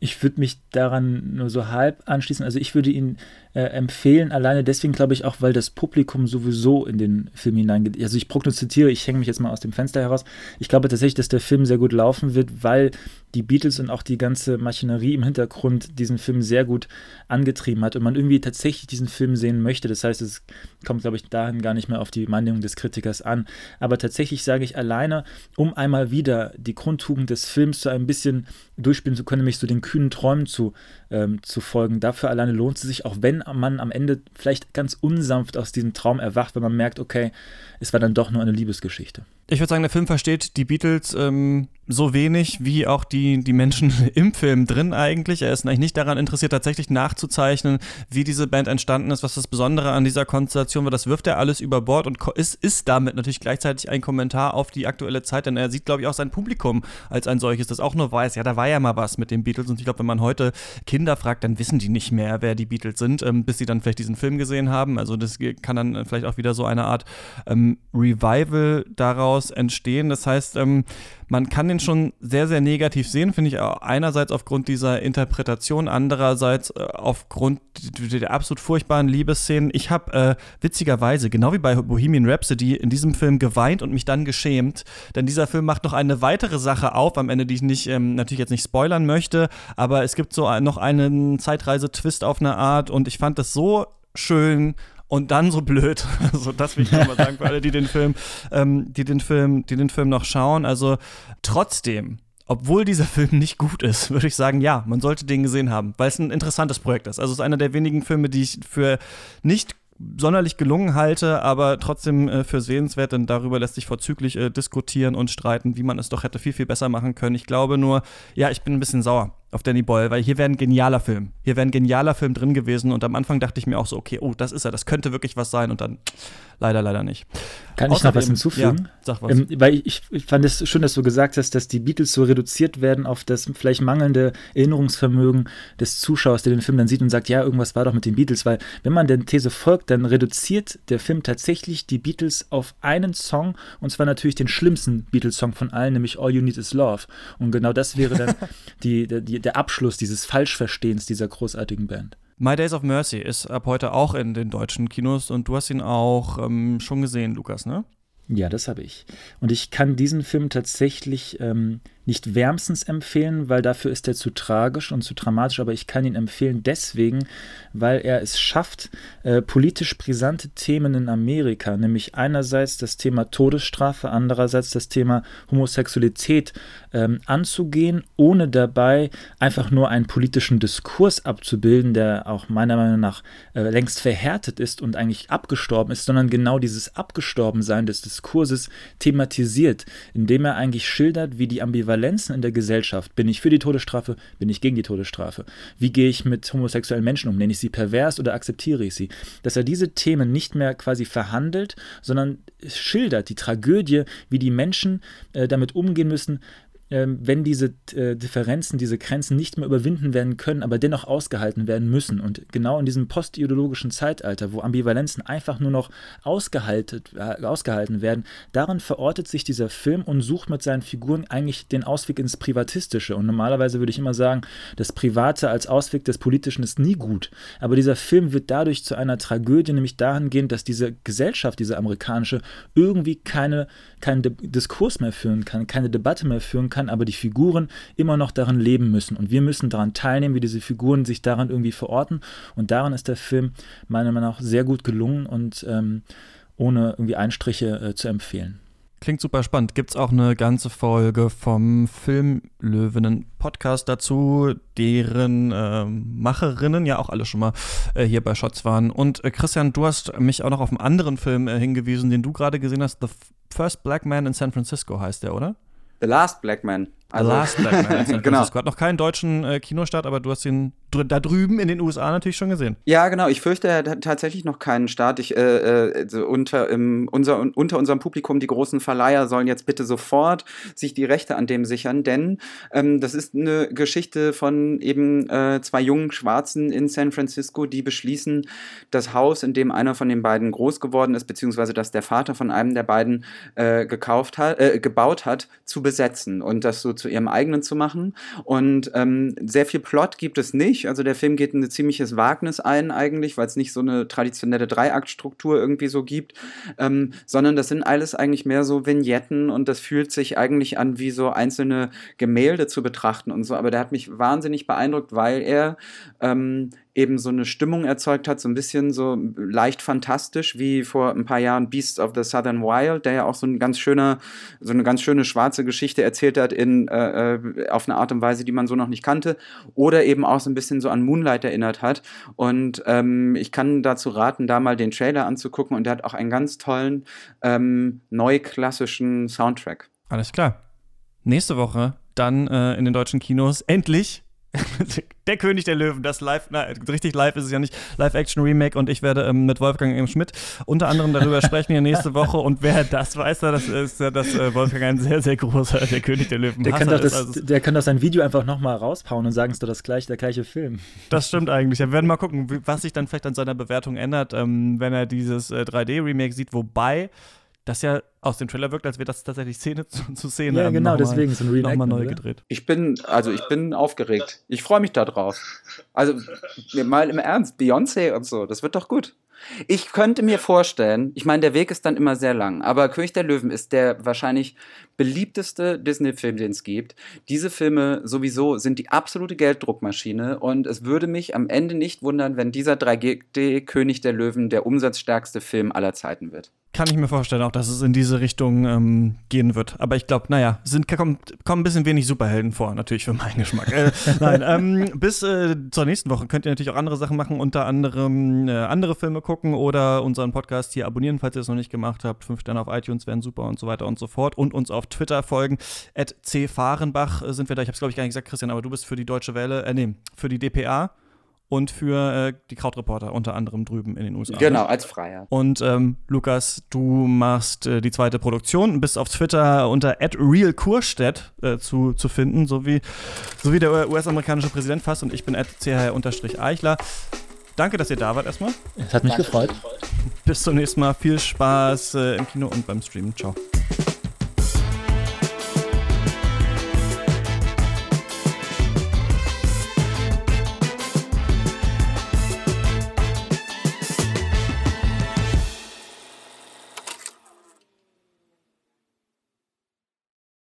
Ich würde mich daran nur so halb anschließen. Also ich würde ihn äh, empfehlen. Alleine deswegen glaube ich auch, weil das Publikum sowieso in den Film hineingeht. Also ich prognostiziere, ich hänge mich jetzt mal aus dem Fenster heraus. Ich glaube tatsächlich, dass der Film sehr gut laufen wird, weil die Beatles und auch die ganze Maschinerie im Hintergrund diesen Film sehr gut angetrieben hat und man irgendwie tatsächlich diesen Film sehen möchte. Das heißt, es kommt, glaube ich, dahin gar nicht mehr auf die Meinung des Kritikers an. Aber tatsächlich sage ich alleine, um einmal wieder die Grundtugend des Films so ein bisschen durchspielen zu können, nämlich so den kühnen Träumen zu, ähm, zu folgen. Dafür alleine lohnt es sich, auch wenn man am Ende vielleicht ganz unsanft aus diesem Traum erwacht, wenn man merkt, okay, es war dann doch nur eine Liebesgeschichte. Ich würde sagen, der Film versteht die Beatles ähm, so wenig wie auch die, die Menschen im Film drin eigentlich. Er ist eigentlich nicht daran interessiert, tatsächlich nachzuzeichnen, wie diese Band entstanden ist, was das Besondere an dieser Konstellation war. Das wirft er alles über Bord und ist, ist damit natürlich gleichzeitig ein Kommentar auf die aktuelle Zeit, denn er sieht, glaube ich, auch sein Publikum als ein solches, das auch nur weiß, ja, da war ja mal was mit den Beatles. Und ich glaube, wenn man heute Kinder fragt, dann wissen die nicht mehr, wer die Beatles sind, ähm, bis sie dann vielleicht diesen Film gesehen haben. Also das kann dann vielleicht auch wieder so eine Art ähm, Revival daraus entstehen. Das heißt, ähm, man kann den schon sehr, sehr negativ sehen, finde ich einerseits aufgrund dieser Interpretation, andererseits äh, aufgrund der absolut furchtbaren Liebesszenen. Ich habe äh, witzigerweise, genau wie bei Bohemian Rhapsody, in diesem Film geweint und mich dann geschämt, denn dieser Film macht noch eine weitere Sache auf, am Ende, die ich nicht, ähm, natürlich jetzt nicht spoilern möchte, aber es gibt so noch einen Zeitreise-Twist auf eine Art und ich fand das so schön und dann so blöd. Also das will ich mal sagen für alle, die den Film, ähm, die den Film, die den Film noch schauen. Also trotzdem, obwohl dieser Film nicht gut ist, würde ich sagen, ja, man sollte den gesehen haben, weil es ein interessantes Projekt ist. Also es ist einer der wenigen Filme, die ich für nicht sonderlich gelungen halte, aber trotzdem äh, für sehenswert, denn darüber lässt sich vorzüglich äh, diskutieren und streiten, wie man es doch hätte viel, viel besser machen können. Ich glaube nur, ja, ich bin ein bisschen sauer auf Danny Boyle, weil hier wäre ein genialer Film. Hier wäre ein genialer Film drin gewesen und am Anfang dachte ich mir auch so, okay, oh, das ist er, das könnte wirklich was sein und dann leider, leider nicht. Kann ich noch was hinzufügen? Ja, sag was. Ähm, weil ich, ich, fand es schön, dass du gesagt hast, dass die Beatles so reduziert werden auf das vielleicht mangelnde Erinnerungsvermögen des Zuschauers, der den Film dann sieht und sagt, ja, irgendwas war doch mit den Beatles, weil wenn man der These folgt, dann reduziert der Film tatsächlich die Beatles auf einen Song und zwar natürlich den schlimmsten Beatles-Song von allen, nämlich All You Need Is Love. Und genau das wäre dann die, die, der Abschluss dieses Falschverstehens dieser großartigen Band. My Days of Mercy ist ab heute auch in den deutschen Kinos und du hast ihn auch ähm, schon gesehen, Lukas, ne? Ja, das habe ich. Und ich kann diesen Film tatsächlich ähm, nicht wärmstens empfehlen, weil dafür ist er zu tragisch und zu dramatisch, aber ich kann ihn empfehlen deswegen, weil er es schafft, äh, politisch brisante Themen in Amerika, nämlich einerseits das Thema Todesstrafe, andererseits das Thema Homosexualität ähm, anzugehen, ohne dabei einfach nur einen politischen Diskurs abzubilden, der auch meiner Meinung nach äh, längst verhärtet ist und eigentlich abgestorben ist, sondern genau dieses Abgestorbensein des Diskurses thematisiert, indem er eigentlich schildert, wie die Ambivalenz Ambivalenzen in der Gesellschaft. Bin ich für die Todesstrafe? Bin ich gegen die Todesstrafe? Wie gehe ich mit homosexuellen Menschen um? Nenne ich sie pervers oder akzeptiere ich sie? Dass er diese Themen nicht mehr quasi verhandelt, sondern schildert die Tragödie, wie die Menschen äh, damit umgehen müssen, wenn diese äh, Differenzen, diese Grenzen nicht mehr überwinden werden können, aber dennoch ausgehalten werden müssen. Und genau in diesem postideologischen Zeitalter, wo Ambivalenzen einfach nur noch ausgehalten, äh, ausgehalten werden, darin verortet sich dieser Film und sucht mit seinen Figuren eigentlich den Ausweg ins Privatistische. Und normalerweise würde ich immer sagen, das Private als Ausweg des Politischen ist nie gut. Aber dieser Film wird dadurch zu einer Tragödie, nämlich dahingehend, dass diese Gesellschaft, diese amerikanische, irgendwie keine, keinen Diskurs mehr führen kann, keine Debatte mehr führen kann kann, aber die Figuren immer noch darin leben müssen. Und wir müssen daran teilnehmen, wie diese Figuren sich daran irgendwie verorten. Und daran ist der Film meiner Meinung nach sehr gut gelungen und ähm, ohne irgendwie Einstriche äh, zu empfehlen. Klingt super spannend. Gibt es auch eine ganze Folge vom Filmlöwinnen Podcast dazu, deren äh, Macherinnen ja auch alle schon mal äh, hier bei Shots waren. Und äh, Christian, du hast mich auch noch auf einen anderen Film äh, hingewiesen, den du gerade gesehen hast. The First Black Man in San Francisco heißt der, oder? The Last Black Man. Also, The Last Black Man. Genau. Hat noch keinen deutschen äh, Kinostart, aber du hast ihn dr da drüben in den USA natürlich schon gesehen. Ja, genau. Ich fürchte, er hat tatsächlich noch keinen Start. Ich, äh, äh so unter, im, unser, unter unserem Publikum, die großen Verleiher sollen jetzt bitte sofort sich die Rechte an dem sichern, denn ähm, das ist eine Geschichte von eben äh, zwei jungen Schwarzen in San Francisco, die beschließen, das Haus, in dem einer von den beiden groß geworden ist, beziehungsweise das der Vater von einem der beiden äh, gekauft hat, äh, gebaut hat, zu besetzen und das so zu ihrem eigenen zu machen. Und ähm, sehr viel Plot gibt es nicht. Also der Film geht in ein ziemliches Wagnis ein eigentlich, weil es nicht so eine traditionelle Dreiaktstruktur irgendwie so gibt, ähm, sondern das sind alles eigentlich mehr so Vignetten und das fühlt sich eigentlich an wie so einzelne Gemälde zu betrachten und so. Aber der hat mich wahnsinnig beeindruckt, weil er ähm, eben so eine Stimmung erzeugt hat, so ein bisschen so leicht fantastisch, wie vor ein paar Jahren Beasts of the Southern Wild, der ja auch so ein ganz schöner, so eine ganz schöne schwarze Geschichte erzählt hat in, äh, äh, auf eine Art und Weise, die man so noch nicht kannte, oder eben auch so ein bisschen so an Moonlight erinnert hat. Und ähm, ich kann dazu raten, da mal den Trailer anzugucken und der hat auch einen ganz tollen ähm, neuklassischen Soundtrack. Alles klar. Nächste Woche dann äh, in den deutschen Kinos endlich der König der Löwen, das live, na, richtig live ist es ja nicht, Live-Action-Remake und ich werde ähm, mit Wolfgang M. Schmidt unter anderem darüber sprechen hier nächste Woche und wer das weiß, das ist ja, dass äh, Wolfgang ein sehr, sehr großer, der König der Löwen der kann, doch das, also, der kann doch sein Video einfach nochmal rauspauen und sagen, es ist doch das gleiche, der gleiche Film. Das stimmt eigentlich. Wir werden mal gucken, was sich dann vielleicht an seiner Bewertung ändert, ähm, wenn er dieses äh, 3D-Remake sieht, wobei das ja aus dem Trailer wirkt, als wäre das tatsächlich Szene zu, zu Szene. Ja, genau, deswegen ist ein Remake nochmal neu gedreht. Ich bin, also ich bin aufgeregt. Ich freue mich da drauf. Also mal im Ernst, Beyoncé und so, das wird doch gut. Ich könnte mir vorstellen, ich meine, der Weg ist dann immer sehr lang, aber König der Löwen ist der wahrscheinlich beliebteste Disney-Film, den es gibt. Diese Filme sowieso sind die absolute Gelddruckmaschine und es würde mich am Ende nicht wundern, wenn dieser 3D König der Löwen der umsatzstärkste Film aller Zeiten wird. Kann ich mir vorstellen, auch dass es in diese Richtung ähm, gehen wird. Aber ich glaube, naja, sind, kommt, kommen ein bisschen wenig Superhelden vor, natürlich für meinen Geschmack. äh, nein, ähm, bis äh, zur nächsten Woche könnt ihr natürlich auch andere Sachen machen, unter anderem äh, andere Filme gucken oder unseren Podcast hier abonnieren, falls ihr es noch nicht gemacht habt. Fünf Sterne auf iTunes wären super und so weiter und so fort. Und uns auf Twitter folgen. At C. Fahrenbach sind wir da. Ich habe es, glaube ich, gar nicht gesagt, Christian, aber du bist für die Deutsche Welle, äh, nee, für die DPA und für äh, die Krautreporter unter anderem drüben in den USA. Genau, als Freier. Und ähm, Lukas, du machst äh, die zweite Produktion, bist auf Twitter unter @realkurstedt äh, zu, zu finden, so wie, so wie der US-amerikanische Präsident fast und ich bin @chr_eichler. Danke, dass ihr da wart erstmal. Es hat mich Danke, gefreut. Bis zum nächsten Mal. Viel Spaß äh, im Kino und beim Streamen. Ciao.